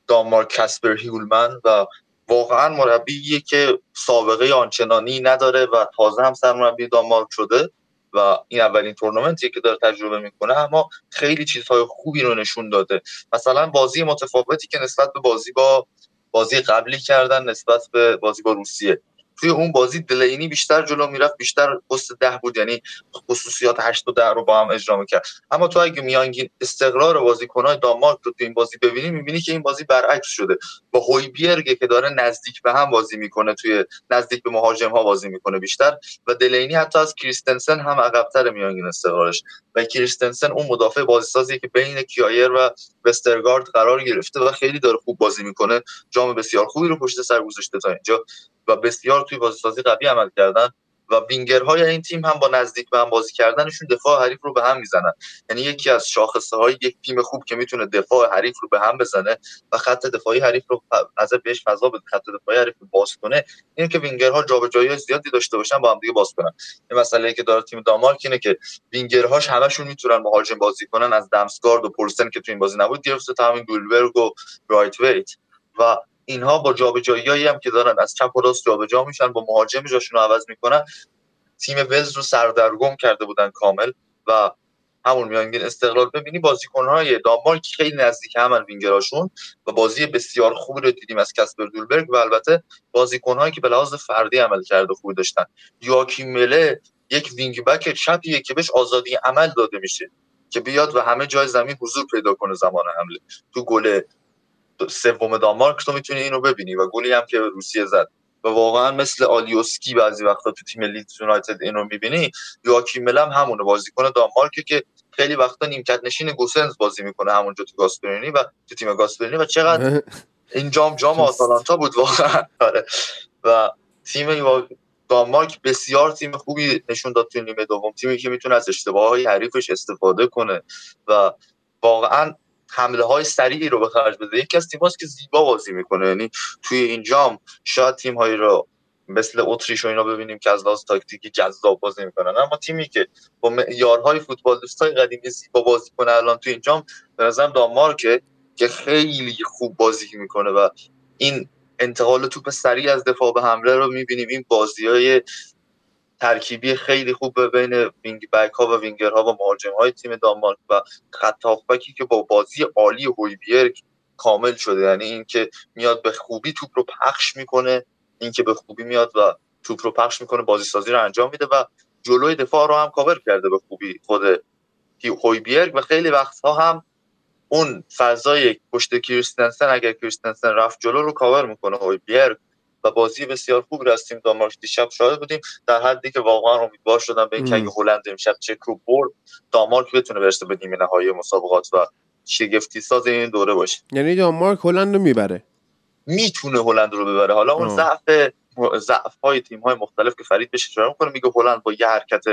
دانمارک کاسپر هیولمن و واقعا مربیه که سابقه آنچنانی نداره و تازه هم سرمربی دانمارک شده. و این اولین تورنمنتیه که داره تجربه می‌کنه اما خیلی چیزهای خوبی رو نشون داده. مثلا بازی متفاوتی که نسبت به بازی با بازی قبلی کردن نسبت به بازی با روسیه. توی اون بازی دلینی بیشتر جلو می‌رفت بیشتر پست ده بود یعنی خصوصیات 8 و 10 رو با هم اجرا می‌کرد. اما تو اگه میانگین استقرار بازیکن‌های دانمارک رو تو این بازی ببینی می‌بینی که این بازی برعکس شده. با هویبیرگ که داره نزدیک به هم بازی می‌کنه توی نزدیک به مهاجم ها بازی می‌کنه بیشتر. و دلینی حتی از کریستنسن هم عقبتر میانگین استقرارش. و کریستنسن اون مدافع بازیسازی که بین کیایر و وسترگارد قرار گرفته و خیلی داره خوب بازی می‌کنه. جام بسیار خوبی رو پشت سر گذاشته تا اینجا. و بسیار توی بازیسازی قوی عمل کردن و وینگرهای این تیم هم با نزدیک به هم بازی کردنشون دفاع حریف رو به هم می‌زنن. یعنی یکی از شاخصه های یک تیم خوب که می‌تونه دفاع حریف رو به هم بزنه و خط دفاعی حریف رو از بهش فضا بده خط دفاعی حریف رو باز کنه اینه که وینگرها جابجایی زیادی داشته باشن با هم دیگه باز کنن. این مسئله که داره تیم دانمارک اینه که وینگرهاش همشون می‌تونن مهاجم بازی کنن از دمسگارد و پولسن که تو این بازی نبود گرفته تا همین گولبرگ و رایت ویت و اینها با جابجایی هم که دارن از چپ و راست جابجا میشن با مهاجم جاشون رو عوض می‌کنن. تیم ولز رو سردرگم کرده بودن کامل و همون میانگین استقلال. ببینی بازیکنهای دانمارک خیلی نزدیک همن وینگراشون و بازی بسیار خوبی رو دیدیم از کسپر دولبرگ و البته بازیکنهایی که به لحاظ فردی عمل کرده خوبی داشتن. یاکی مله یک وینگ بک چپیه که بهش آزادی عمل داده میشه که بیاد و همه جای زمین حضور پیدا کنه زمان حمله. تو گل سوم دانمارک تو می‌تونی اینو ببینی و گلی هم که روسیه زد. و واقعا مثل آلیوسکی بعضی وقتا تو تیم لیدز یونایتد اینو می‌بینی. یواکیم مله م همونه. بازیکن دانمارک که خیلی وقتا نیمکت نشین گوسنز بازی می‌کنه همونجا تو گاسپرینی و تو تیم گاسپرینی و چقدر (laughs) این جام جام آتالانتا بود واقعا. آره. و تیم دانمارک بسیار تیم خوبی نشون داد تو نیمه دوم. تیمی که می‌تونه از اشتباه های حریفش استفاده کنه. و واقعا حمله های سریعی رو به خرج بده. یکی از تیماست که زیبا بازی می‌کنه. یعنی توی این جام شاید تیم هایی رو مثل اتریش و اینا ببینیم که از لحاظ تاکتیکی جذاب بازی می‌کنن. اما تیمی که با معیارهای فوتبالیست های قدیمی زیبا بازی کنه الان توی این جام به نظرم دانمارک که خیلی خوب بازی می‌کنه و این انتقال توپ سریع از دفاع به حمله رو می‌بینیم. این بازی های ترکیبی خیلی خوب بین wing back ها و وینگر ها و مهاجم های تیم دانمارک و خط که با بازی عالی هویبیرگ کامل شده. یعنی اینکه میاد به خوبی توپ رو پخش می‌کنه اینکه به خوبی میاد و توپ رو پخش می‌کنه بازی سازی رو انجام میده و جلوی دفاع رو هم کاور کرده به خوبی خود هویبیرگ و خیلی وقتها هم اون فضای پشت کریستنسن اگر کریستنسن رفت جلو رو کاور می‌کنه هویبیرگ و بازی بسیار خوب را از تیم دانمارک دیشب شاهد بودیم. در حدی که واقعا امیدوار شدم به اینکه اگه هلند امشب چک رو برد دانمارک بتونه برسه به نیمه نهایی مسابقات و شگفتی ساز این دوره باشه. یعنی دانمارک هلند رو می‌بره؟ می‌تونه هلند رو ببره. حالا اون ضعف ضعف های تیم های مختلف که فرید بشه اشاره می‌کنه میگه هلند با یه حرکت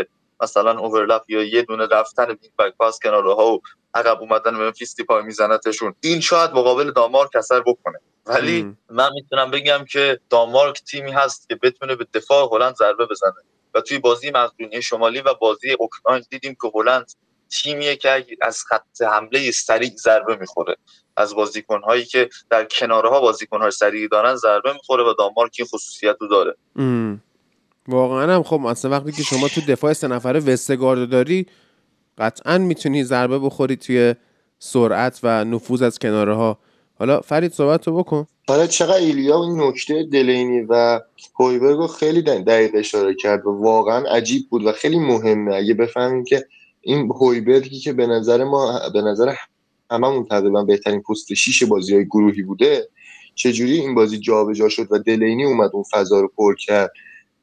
مثلا overlap یا یه دونه رفتن wing back پاس کناره ها و عقب اومدن ممفیس دپای میزنتشون. این شاید مقابل دانمارک اثر بکنه. ولی من می‌تونم بگم که دانمارک تیمی هست که بتونه به دفاع هلند ضربه بزنه. و توی بازی مقدونیه شمالی و بازی اوکراین دیدیم که هلند تیمیه که از خط حمله سریع ضربه می‌خوره. از بازیکنهایی که در کنارها بازیکنهای سریع دارن ضربه می‌خوره و دانمارک این خصوصیت رو داره. واقعا هم خب مثلا وقتی که شما تو دفاع سه نفره وستگارد داری قطعا می‌تونی ضربه بخوری توی سرعت و نفوذ از کناره ها حالا فرید صحبت رو بکن. حالا چقدر ایلیا این نکته دلینی و هویبرگ رو خیلی دقیق اشاره کرد و واقعا عجیب بود و خیلی مهمه. اگه بفهمیم که این هویبرگی که به نظر ما به نظر هممون تقریبا بهترین پست شیش بازی های گروهی بوده چجوری این بازی جابجا شد و دلینی اومد اون فضا رو پر کرد؟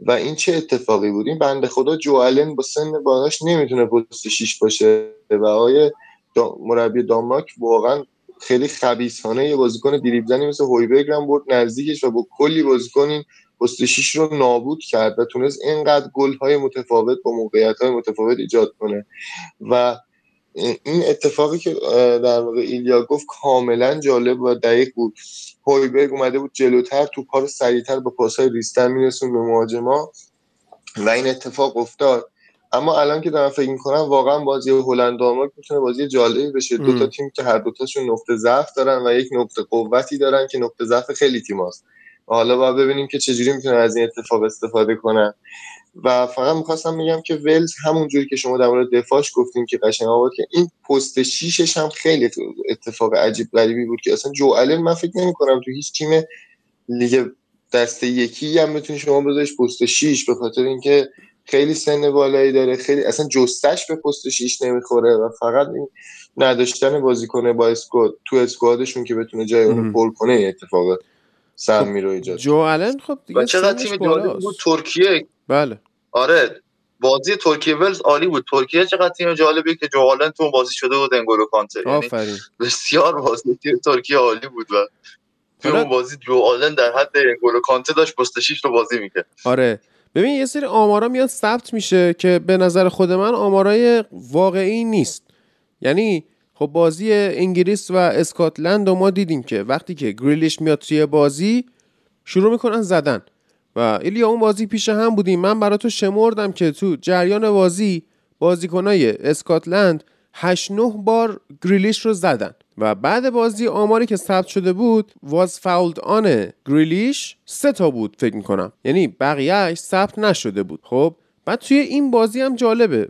و این چه اتفاقی بود این بنده خدا جو با سن بالاش نمی‌تونه پست شیش باشه. و آیه مربی دانمارک واقعا خیلی خبیثانه یه بازیکن دریبل مثل هویبرگ هم برد نزدیکش و با کلی بازیکن این پست شیش رو نابود کرد و تونست اینقدر گل های متفاوت با موقعیت های متفاوت ایجاد کنه. و این اتفاقی که در واقع ایلیا گفت کاملا جالب و دقیق بود. هویبرگ اومده بود جلوتر تو پار سریعتر با پاسهای ریستن میرسون به مهاجما و این اتفاق افتاد. اما الان که دارم فکر می‌کنم واقعا بازی هلند دانمارک می‌تونه بازی جالبی بشه. دو تا تیم که هر دوتاشون نقطه ضعف دارن و یک نقطه قوتی دارن که نقطه ضعف خیلی تیم هست. حالا باید ببینیم که چجوری می‌تونن از این اتفاق استفاده کنن. و فقط می‌خواستم بگم که ولز همونجوری که شما در مورد دفاعش گفتیم که قشنگ آورد که این پست شیشش هم خیلی اتفاق عجیب غریبی بود که اصلا جو من فکر نمی کنم تو هیچ تیم لیگ دسته یکی هم بتونی شما بذاریش پست شیش به خاطر اینکه خیلی سن بالایی داره خیلی اصلا جستش به پست شیش نمی‌خوره و فقط این نداشتن بازیکن با اسکواد تو اسکوادشون که بتونه جای اونو پر کنه اتفاق سمی رو ایجاد جو آلن خب دیگه چقدر تیم بود؟ ترکیه. بله. آره بازی ترکیه ولز عالی بود. ترکیه چقدر تیم جالبی که جو آلن تو بازی شده بود انگولو کانتر یعنی بسیار بازی ترکیه عالی بود و تو اون بازی جو آلن در حد انگولو کانتر داشت پست رو بازی می‌کرد. آره. ببین یه سری آمارا میاد ثبت میشه که به نظر خود من آمارای واقعی نیست. یعنی خب بازی انگلیس و اسکاتلند و ما دیدیم که وقتی که گریلیش میاد توی بازی شروع می‌کنن زدن. و ایلیا اون بازی پیش هم بودیم من برای تو شمردم که تو جریان بازی بازیکنای اسکاتلند 8 9 بار گریلیش رو زدن. و بعد بازی آماری که ثبت شده بود واز فاولد آن گریلیش سه تا بود فکر می‌کنم. یعنی بقیهش ثبت نشده بود. خب بعد توی این بازی هم جالبه.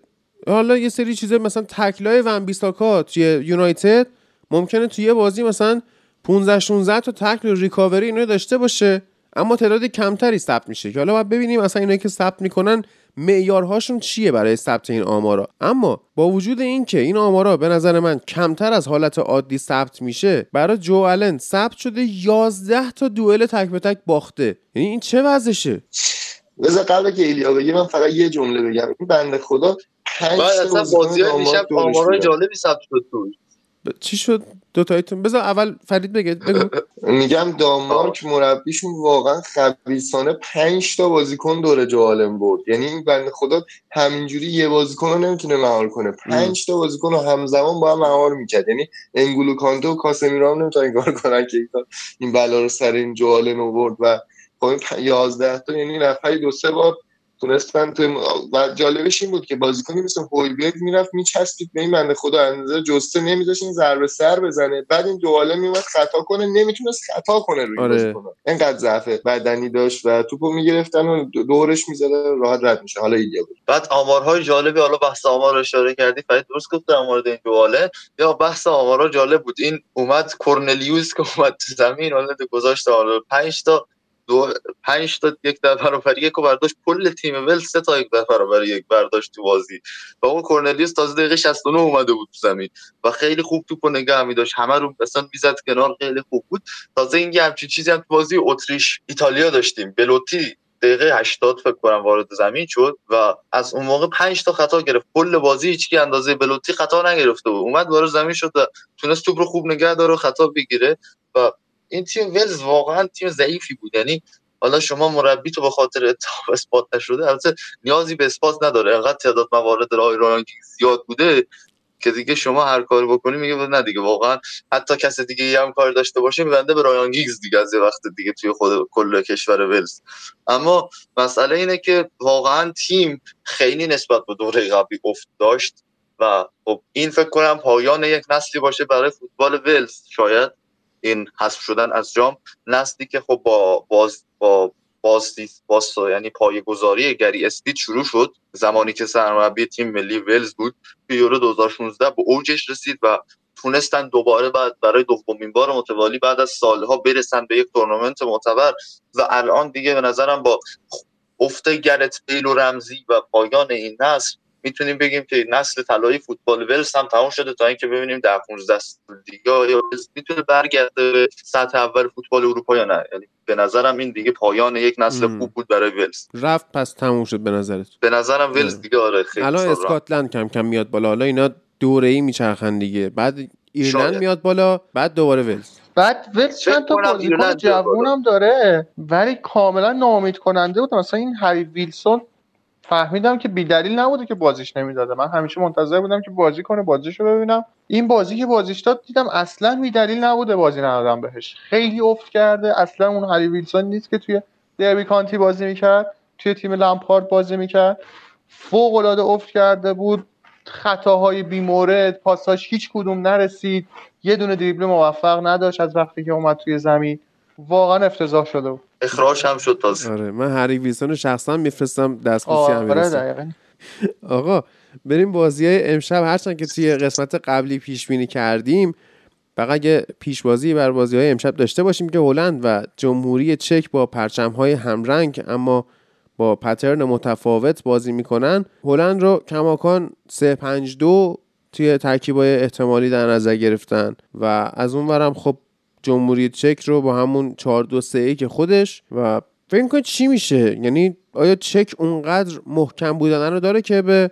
حالا یه سری چیزه مثلا تکلای ون بیساکا توی یونایتد ممکنه توی بازی مثلا 15 16 تا تکل ریکاوری اینو داشته باشه اما تعداد کمتری ثبت میشه. که حالا باید ببینیم مثلا اینایی که ثبت می‌کنن معیارهاشون چیه برای ثبت این آمارا. اما با وجود اینکه این آمارا به نظر من کمتر از حالت عادی ثبت میشه برای جو آلن ثبت شده 11 تا دوئل تک به تک باخته. یعنی این چه وضعشه؟ بذار قبل که ایلیا بگه من فقط یه جمله بگم. این بنده خدا پنج تا بازی آمارای جالبی ثبت شد چی شد؟ دو تایتون بذار اول فرید بگه. بگو. میگم دانمارک مربیشون واقعا خبیثانه پنج تا بازیکن دوره جوالم برد یعنی این بنده خدا همینجوری یه بازیکن رو نمی‌تونه مهار کنه. پنج تا بازیکن رو همزمان با هم مهار می‌کرد. یعنی انگولو کانتو و کاسمیرو هم نمی‌تونن کار کنن که این بلا رو سر این جوالم برد و خب این 11 تا یعنی نفری دو سه بار تونستن تو و جالبش این بود که بازیکنی مثل هویبرگ می‌رفت میچسبید به این بنده خدا اندازه جسته نمیذاش این ضربه سر بزنه. بعد این دواله میومد خطا کنه نمی‌تونست خطا کنه روی آره. اینقدر ضعف بدنی داشت و توپو می‌گرفتن و دورش می‌زدن راحت رد میشه حالا ایده بود. بعد آمارهای جالبی حالا بحث آمار رو اشاره کردی فرید درست گفت در مورد این دواله. یا بحث آمارها جالب بود. این اومد کورنلیوس که اومد تو زمین حالا گذاشت حالا 5 تا دو پنج تا یک در برابر یک برداشت کل تیم ول سه تا یک در برابر یک برداشت تو بازی. و اون کورنلیوس تازه دقیقه 69 اومده بود تو زمین. و خیلی خوب توپو نگه می داشت همه رو مثلا می‌زد کنار خیلی خوب بود. تازه این همچین چیزی هم تو بازی اتریش ایتالیا داشتیم. بلوتی دقیقه 80 فکر کنم وارد زمین شد و از اون موقع 5 تا خطا گرفت. کل بازی هیچ اندازه بلوتی خطا نگرفته بود. اومد وارد زمین شد و تونست توپ رو خوب نگه داره و خطا بگیره. و این تیم ولز واقعا تیم ضعیفی بود. یعنی حالا شما مربی تو به خاطر اثبات نشده البته نیازی به اثبات نداره. انقدر تعداد موارد رای زیاد بوده که دیگه شما هر کاری بکنی میگه نه دیگه واقعا حتی کس دیگه ای هم کار داشته باشه میبنده به رایان گیگز دیگه از یه وقت دیگه توی خود کل کشور ولز. اما مسئله اینه که واقعا تیم خیلی نسبت به دوره قبلی افت داشت و خب این فکر کنم پایان یک نسلی باشه برای فوتبال ولز شاید. این حذف شدن از جام نسلی که خب با باز با بازدید باستا یعنی پایه‌گذاری گری استید شروع شد. زمانی که سرمربی تیم ملی ولز بود. توی یورو 2016 به اوجش رسید و تونستن دوباره بعد برای دومین بار متوالی بعد از سالها برسن به یک تورنمنت معتبر. و الان دیگه به نظرم با افت گرت بیل و رمزی و پایان این نسل می‌تونیم بگیم که نسل طلایی فوتبال ولز هم تمام شده تا اینکه ببینیم در 15 دیگه یا می‌تونه برگرده به سطح اول فوتبال اروپا یا نه؟ یعنی به نظرم این دیگه پایان یک نسل خوب بود برای ولز. رفت پس تموم شد به نظرت. به نظرم ولز دیگه آره خیلی الان اسکاتلند کم کم میاد بالا. حالا اینا دوره ای میچرخن دیگه. بعد ایرلند میاد بالا بعد دوباره ولز. بعد ولز چند تا بازیکن جوونم داره ولی کاملا ناامید کننده بود. مثلا این هری ویلسون فهمیدم که بیدلیل نبوده که بازیش نمی‌داده. من همیشه منتظر بودم که بازی کنه بازیشو ببینم. این بازی که بازیش داد دیدم اصلا بیدلیل نبوده بازی ندادم بهش. خیلی افت کرده. اصلا اون هری ویلسون نیست که توی دربی کانتی بازی می‌کرد. توی تیم لامپارد بازی می‌کرد. فوق العاده افت کرده بود. خطاهای بیمورد پاساش هیچ کدوم نرسید. یه دونه دریبل موفق نداشت از وقتی که اومد توی زمین. واقعا افتضاح شده بود. اخراج هم شد تازه. آره من هری ویلسون شخصا میفرستم دستبوسی هم آره آقا بریم بازی های امشب. هرچند که توی قسمت قبلی پیش بینی کردیم فقط یه پیشبازی بر بازی های امشب داشته باشیم که هلند و جمهوری چک با پرچم های همرنگ اما با پترن متفاوت بازی می‌کنن. هلند رو کماکان 3 5 2 توی ترکیبای احتمالی در نظر گرفتن و از اون ورم خب جمهوری چک رو با همون 4 2 3 که خودش و فکر می‌کنید چی میشه؟ یعنی آیا چک اونقدر محکم بودن رو داره که به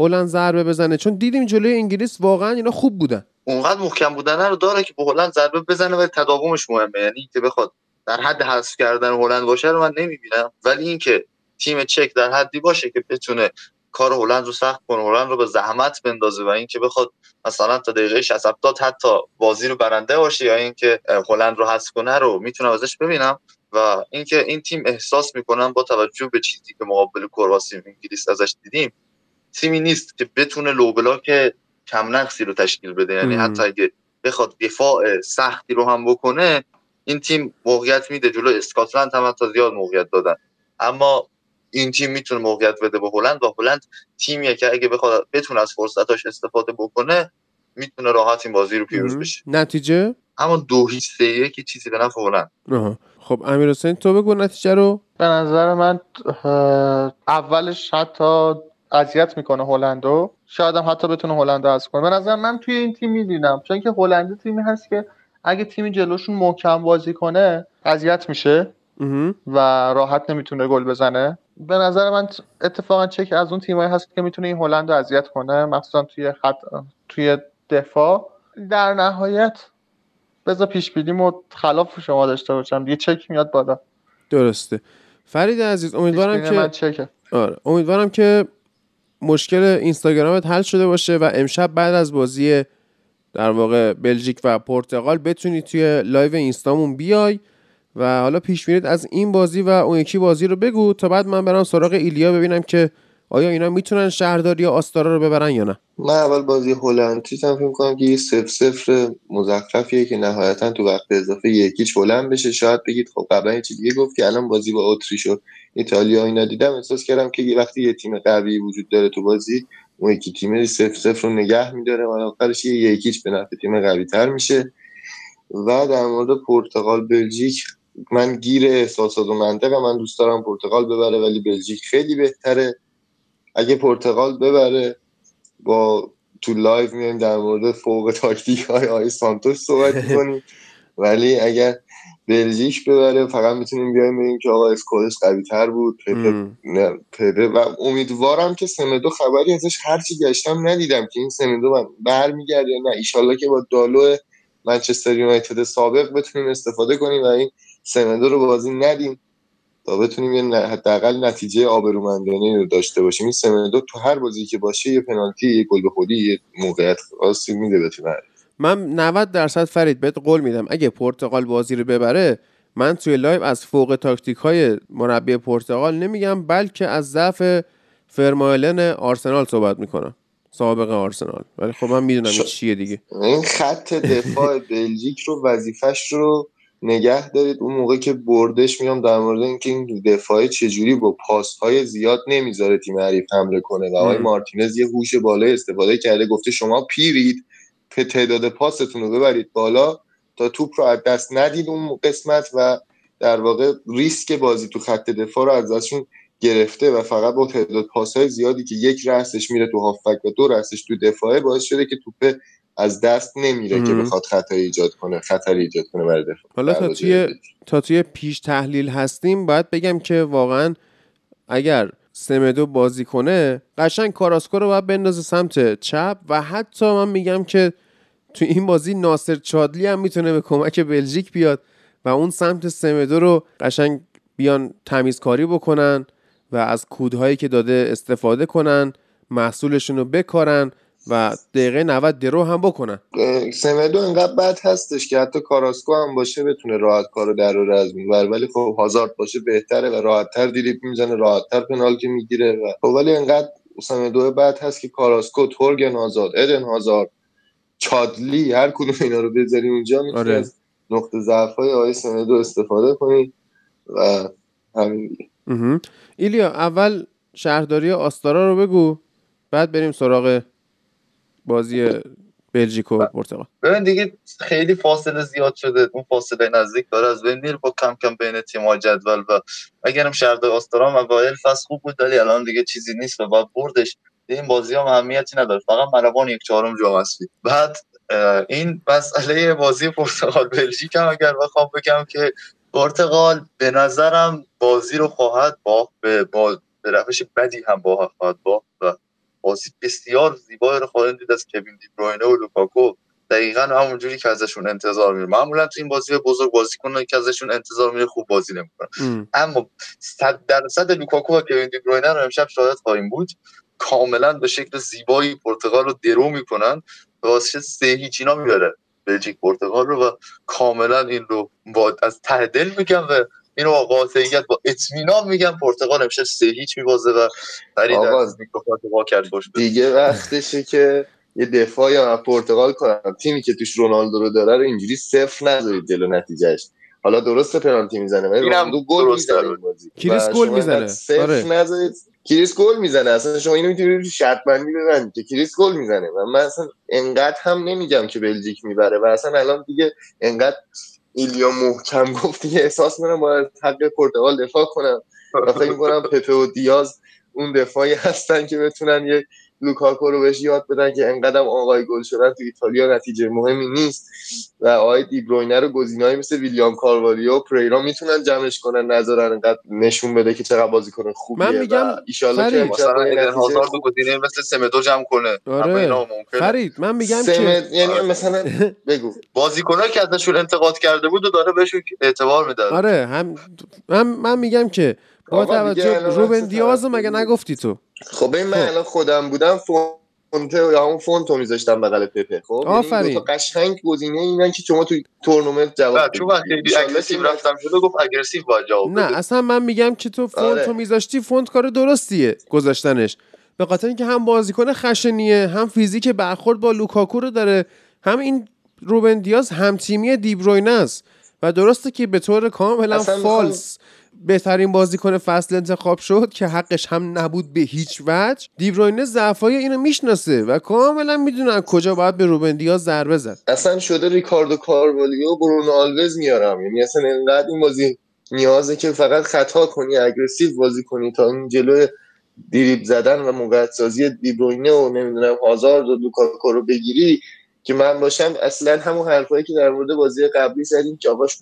هلند ضربه بزنه؟ چون دیدیم جلوی انگلیس واقعا اینا خوب بودن. اونقدر محکم بودن رو داره که به هلند ضربه بزنه و تداومش مهمه. یعنی که بخواد در حد حذف کردن هلند باشه رو من نمی‌بینم. ولی اینکه تیم چک در حدی باشه که بتونه کار هلند رو سخت کنه هلند رو به زحمت بندازه و اینکه بخواد مثلا تا دقیقه 60 70 حتی بازی رو برنده باشه یا اینکه هلند رو حذف کنه رو می‌تونم ازش ببینم و اینکه این تیم احساس می‌کنم با توجه به چیزی که مقابل کرواسی انگلیس ازش دیدیم تیمی نیست که بتونه لو بلاک کم نقصی رو تشکیل بده. یعنی حتی اگه بخواد دفاع سختی رو هم بکنه این تیم موقعیت میده. جلو اسکاتلند هم تا زیاد موقعیت دادن. اما این تیم می‌تونه موقعیت بده به هلند. و هلند تیمیه که اگه بخواد بتونه از فرصتاش استفاده بکنه می‌تونه راحت این بازی رو پیروز بشه. نتیجه؟ همون دو هیچ سه یک چیزی به نفع هلند. خب امیر حسین تو بگو نتیجه رو. به نظر من اولش حتی اذیت می‌کنه هلندو. شاید هم حتی بتونه هلند از کنه. به نظر من توی این تیم می‌دیدم چون که هلند تیمی هست که اگه تیمی جلوشون محکم بازی کنه اذیت میشه. و راحت نمی‌تونه گل بزنه. به نظر من اتفاقا چک از اون تیمایی هست که می‌تونه این هلند رو اذیت کنه مخصوصا توی خط توی دفاع. در نهایت بذار پیش بینیمو خلاف شما داشته باشم. دیگه چک میاد بالا. درسته. فرید عزیز امیدوارم که من چکه. آره. امیدوارم که مشکل اینستاگرامت حل شده باشه و امشب بعد از بازی در واقع بلژیک و پرتغال بتونی توی لایو اینستامون بیای. و حالا پیش از این بازی و اون یکی بازی رو بگو تا بعد من برم سراغ ایلیا ببینم که آیا اینا می‌تونن شهرداری یا آستارا رو ببرن یا نه. من اول بازی هلند چیزم فکر کنم که یه صفر صفر مزخرفیه که نهایتا تو وقت اضافه یک هیچ هلند بشه. شاید بگید خب قبلا یه چیز دیگه گفت که الان بازی با اتریش و ایتالیا اینا دیدم. احساس کردم که وقتی یه تیم قوی وجود داره تو بازی اون یکی تیم صفر صفر رو نگه میداره و آخرش یه یک هیچ به نفع تیم قوی تر میشه. و در مورد پرتغال بلژیک من گیر احساسات و منطقه من دوست دارم پرتغال ببره ولی بلژیک خیلی بهتره. اگه پرتغال ببره با تو لایو میایم در مورد فوق تاکتیک های آی سانتوش صحبت (laughs) کنیم ولی اگر بلژیک ببره فقط می‌تونیم بیایم بگیم که آقا اسکورش قوی تر بود پپه و امیدوارم که سمدو خبری ازش هرچی گشتم ندیدم که این سمدو برمیگرده یا نه. ایشالله که با دالو منچستر یونایتد سابق بتونیم استفاده کنیم و این سمدو رو بازی ندیم تا بتونیم یه حداقل نتیجه آبرومندانه رو داشته باشیم. این سمدو تو هر بازی که باشه یه پنالتی یه گل به خودی یه موقعیت خاصی میده به تیم. من 90 درصد فرید بهت قول میدم. اگه پرتغال بازی رو ببره من توی لایو از فوق تاکتیک های مربی پرتغال نمیگم بلکه از ضعف ورمالن آرسنال صحبت می‌کنم. سابق آرسنال. ولی خب من می‌دونم ش... چیه دیگه. این خط دفاع (laughs) بلژیک رو وظیفش رو نگه دارید. اون موقع که بردش میام در مورد اینکه این دفاع چجوری با پاس های زیاد نمی‌ذاره تیم حریف حمله کنه. و آقای مارتینز یه هوش بالای استفاده کرده. گفته شما پیرید که تعداد پاستون رو ببرید بالا تا توپ رو از دست ندید اون قسمت و در واقع ریسک بازی تو خط دفاع رو از ازشون گرفته و فقط با تعداد پاسهای زیادی که یک رأسش میره تو هافبک و دو رأسش تو دفاعه باعث شده که توپ از دست نمیره که بخواد خطر ایجاد کنه خطر ایجاد کنه برای دفاع. حالا تا توی تا توی پیش تحلیل هستیم باید بگم که واقعا اگر سمدو بازی کنه قشنگ کاراسکو رو باید بندازه سمت چپ و حتی من میگم که تو این بازی ناصر چادلی هم می‌تونه به کمک بلژیک بیاد و اون سمت سمدو رو قشنگ بیان تمیزکاری بکنن و از کودهایی که داده استفاده کنن محصولشون رو بکارن و دقیقه 90 درو هم بکنن سمدو انقدر بد هستش که حتی کاراسکو هم باشه بتونه راحت کارو در رو از ولی خب هازارد باشه بهتره و راحتتر دیریپ می‌زنه راحتتر پنالتی می‌گیره و خب ولی انقدر سمدو بد هست که کاراسکو تورگن آزاد ادن هازارد چادلی هر کدوم اینا رو بذاری اونجا می‌تونی آره. از نقطه ضعف های آقای سمدو استفاده کنی و همین ایلیا اول شهرداری آستارا رو بگو بعد بریم سراغ بازی بلژیک و پرتغال. ببین دیگه خیلی فاصله زیاد شده. اون فاصله نزدیک داره. از بین با کم کم بین تیم جدول و اگرم شهردار آستارا اوایل فصل خوب بود ولی الان دیگه چیزی نیست و با بردش. این بازی هم اهمیتی نداره. فقط ملوان یک چهارم جام هستی. بعد این مسئله بازی پرتغال بلژیک هم اگر بخوام بگم که پرتغال به نظرم بازی رو خواهد با به با به روش بدی هم با خواهد با و بازی بسیار زیبایی رو خواهند دید از کوین دی بروینه و لوکاکو. دقیقا همونجوری که ازشون انتظار میره معمولا تو این بازی بزرگ بازی کنن که ازشون انتظار میره خوب بازی نمی‌کنن. اما 100 درصد لوکاکو و کوین دی بروینه رو امشب شاهد خواهیم بود. کاملا به شکل زیبایی پرتغال رو درو می‌کنن. واسه سه هیچ اینا می‌بره. بلژیک پرتغال رو و کاملا این رو با از ته دل میگم و اینو با قاطعیت با اطمینان میگم پرتغال امشب سه هیچ میبازه و فرید از میکروفون وا کرد باش دیگه وقتشه که یه دفاعی یا پرتغال کنم. تیمی که توش رونالدو رو داره رو اینجوری صفر نذارید جلو نتیجهش. حالا درسته پنالتی می‌زنه ولی رونالدو گل می‌زنه کریس گل می‌زنه. صفر آره. نذارید. کریس گل می‌زنه. اصلا شما اینو می‌تونید شرط بندی ببندید که کریس گل می‌زنه. و من اصلا انقدر هم نمیگم که بلژیک می‌بره و اصلا الان دیگه انقدر ایلیا محکم گفت که احساس می‌کنم باید حق پرتغال دفاع کنم و فکر می‌کنم پپه و دیاز اون دفاعی هستن که بتونن یه لوکاکو رو بهش یاد بدن که انقدر آقای گل شدن تو ایتالیا نتیجه مهمی نیست. و آقای دیبروینه رو گزینه‌ای مثل ویلیام کاروالیو و پریرا می‌تونن جمعش کنن نظرن انقدر نشون بده که چقدر بازیکن خوبیه من میگم ان که مثلا هازارد رو گزینه مثل سمدو جمع کنه. آره. فرید من میگم که یعنی آره. مثلا (laughs) بگو. بازیکنایی که ازشون انتقاد کرده بود و داره بهشون اعتبار میده آره هم من من میگم که با توجه روبن دیاز مگه نگفتی تو؟ خب این من خب. الان خودم بودم فونته یا همون فونتو میذاشتم بغل پپه خب یعنی آفرین. قشنگ گزینه اینن که شما تو تورنمنت جواب چون وقتی اگریسیو رفتم شده گفت اگریسیو باید جواب نه اصلا من میگم که تو فونتو آره. میذاشتی فونت کار درستیه گذاشتنش. به خاطر اینکه هم بازیکن خشنیه هم فیزیک برخورد با لوکاکو رو داره هم این روبن دیاز هم تیمی دیبروینه است. و درسته که به طور کاملا فالس. بهترین بازیکن فصل انتخاب شد که حقش هم نبود به هیچ وجه دیبروینه ضعفای اینو می‌شناسه و کاملا می‌دونه کجا باید به روبن دیاز ضربه زد. اصلا شده ریکاردو کاروالیو برونو آلوز میارم. یعنی اصلا انقدر این بازی نیازه که فقط خطا کنی aggressive بازی کنی تا این جلو دریبل زدن و موقعیت سازی دیبروینه و نمی‌دونم هازارد و لوکاکو رو بگیری که من باشم اصلا همون حرفایی که در مورد بازی قبلی زدیم که آقاش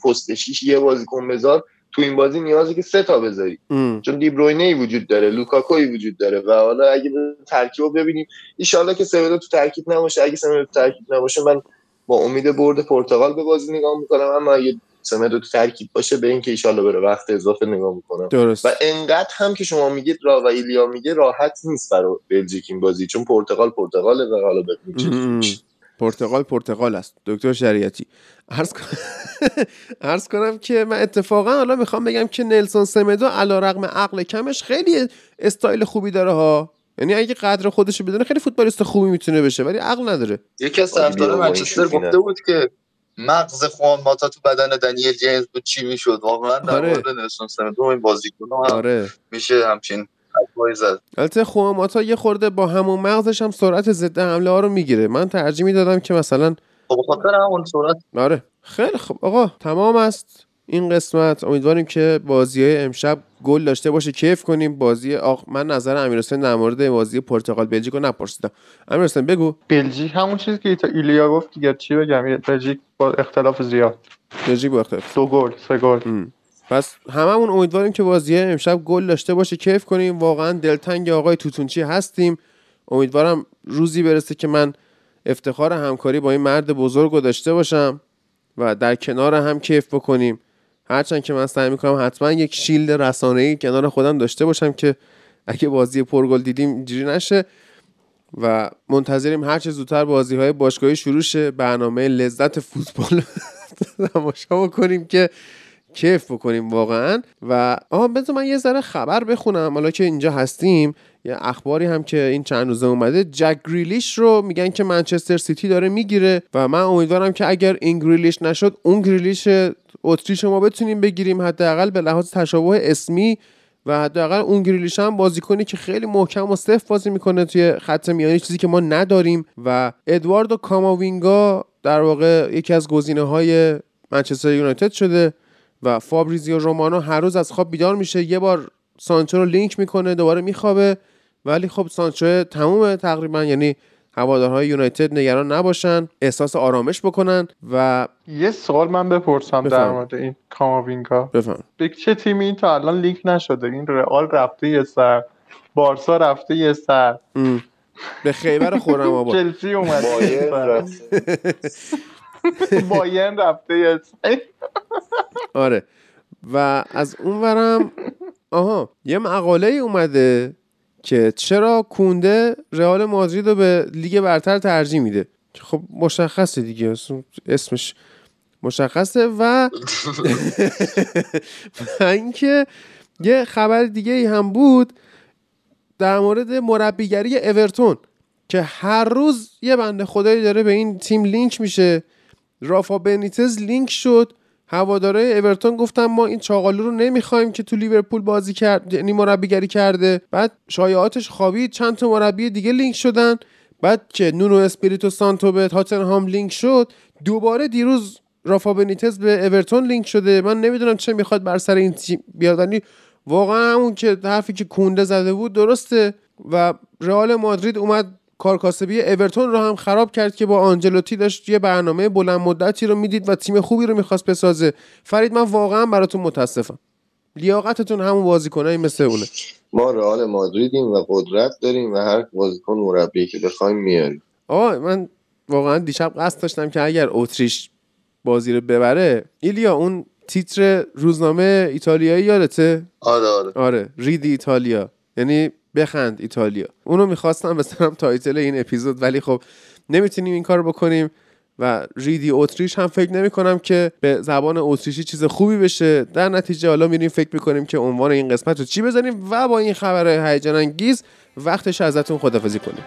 یه بازیکن بذار. تو این بازی نیازه که سه تا بذاری. چون دیبروینه ای وجود داره لوکاکوی وجود داره و حالا اگه ترکیب ببینیم ان که سمدو تو ترکیب نباشه. اگه سمدو تو ترکیب نباشه من با امید برد پرتغال به بازی نگاه می‌کنم. اما اگه سمدو تو ترکیب باشه به اینکه ایشالله بره وقت اضافه نگاه می‌کنم. درست. و انقدر هم که شما میگید را و ایلیا میگه راحت نیست برای بلژیک این بازی چون پرتغال پرتغاله و حالا ببینیم پرتغال پرتغال است. دکتر شریعتی. (laughs) عرض, کنم که من اتفاقا حالا می‌خوام بگم که نلسون سمدو علا رقم عقل کمش خیلی استایل خوبی داره ها. یعنی اگه قدر خودشو بدونه خیلی فوتبالیست خوبی می‌تونه بشه ولی عقل نداره. یکی از طرفداران منچستر گفته بود که مغز خوان ماتا تو بدن دنیل جیمز بود چی می‌شد. واقعا در آره. مورد نلسون سمدو این بازیکن آره. میشه همچین البته خواماتا یه خورده با همون مغزش هم سرعت ضد حمله ها رو می‌گیره. من ترجیح می‌دادم که مثلا خب همون صورت آره. خیلی خب آقا تمام است این قسمت. امیدواریم که بازی های امشب گل داشته باشه. کیف کنیم. بازی آق من نظر امیر حسین در مورد بازی پرتغال بلژیک رو نپرسیدم. امیر حسین بگو. بلژیک همون چیزی که ایتا ایلیا گفت دیگه چی بگم بلژیک با اختلاف زیاد. بلژیک با اختلاف. دو گل سه گل. پس هممون امیدواریم که بازی امشب گل داشته باشه. کیف کنیم. واقعا دلتنگ آقای توتونچی هستیم. امیدوارم روزی برسه که من افتخار همکاری با این مرد بزرگ رو داشته باشم و در کنار هم کیف بکنیم. هرچند که من سعی می‌کنم حتما یک shield رسانه‌ای کنار خودم داشته باشم که اگه بازی پرگل دیدیم اینجوری نشه و منتظریم هر چه زودتر بازی های باشگاهی شروع شه. برنامه لذت فوتبال (laughs) تماشا بکنیم که کیف بکنیم واقعا. و آها بذار من یه ذره خبر بخونم. حالا که اینجا هستیم یه اخباری هم که این چند روزه اومده جک گریلیش رو میگن که منچستر سیتی داره می‌گیره و من امیدوارم که اگر این گریلیش نشد اون گریلیش اتریش ما بتونیم بگیریم حداقل به لحاظ تشابه اسمی و حداقل اون گریلیش هم بازیکنی که خیلی محکم و صف بازی می‌کنه توی خط میانی چیزی که ما نداریم. و ادواردو کاماوینگا در واقع یکی از گزینه های منچستر یونایتد شده. و فابریزیو رومانو هر روز از خواب بیدار میشه. یه بار سانچو رو لینک می‌کنه دوباره میخوابه. ولی خب سانچو تمومه تقریبا یعنی هوادارهای یونایتد نگران نباشن احساس آرامش بکنن و یه سوال من بپرسم در بفرم. مورد این کاماوینگا. بفهم به چه تیمی این تا الان لینک نشده. این رئال رفته یه سر. بارسا رفته یه سر. به خیبر خورم آباد. چلسی اومده (laughs) (laughs) سر رفته. آره. و از اونورم آها یه مقاله ای اومده که چرا کونده رئال مادرید رو به لیگ برتر ترجیح میده. که خب مشخصه دیگه. اسمش مشخصه و (laughs) و اینکه یه خبر دیگه ای هم بود در مورد مربیگری اورتون که هر روز یه بنده خدایی داره به این تیم لینک میشه. رافا بنیتز لینک شد. هوادارهای اورتون گفتن ما این چاقالو رو نمی‌خوایم که تو لیورپول بازی کرد یعنی مربیگری کرده. بعد شایعاتش خوابید چند تا مربی دیگه لینک شدن. بعد که نونو اسپریتو سانتو به تاتنهام لینک شد دوباره دیروز رافا بنیتز به اورتون لینک شده. من نمی‌دونم چه می‌خواد بر سر این تیم بیاد. ولی واقعا همون که حرفی که کونده زده بود درسته. و رئال مادرید اومد کارکاسبی اورتون رو هم خراب کرد که با آنچلوتی داشت یه برنامه بلند مدتی رو می‌دید و تیم خوبی رو می‌خواست بسازه. فرید من واقعا براتون متاسفم. لیاقتتون همون بازیکنایی مثل اونه. ما رئال مادریدیم و قدرت داریم و هر بازیکن مربی که بخوایم میاریم. آه من واقعا دیشب قصد داشتم که اگر اتریش بازی رو ببره ایلیا اون تیتر روزنامه ایتالیایی یادته؟ آره آره. آره Ridi Italia. یعنی بخند ایتالیا. اونو می‌خواستم بزنم title این اپیزود ولی خب نمی‌تونیم این کار بکنیم و Ridi اتریش هم فکر نمی کنم که به زبان اتریشی چیز خوبی بشه. در نتیجه حالا میریم فکر می‌کنیم که عنوان این قسمت رو چی بذاریم و با این خبر هیجان انگیز وقتش ازتون خدافزی کنیم.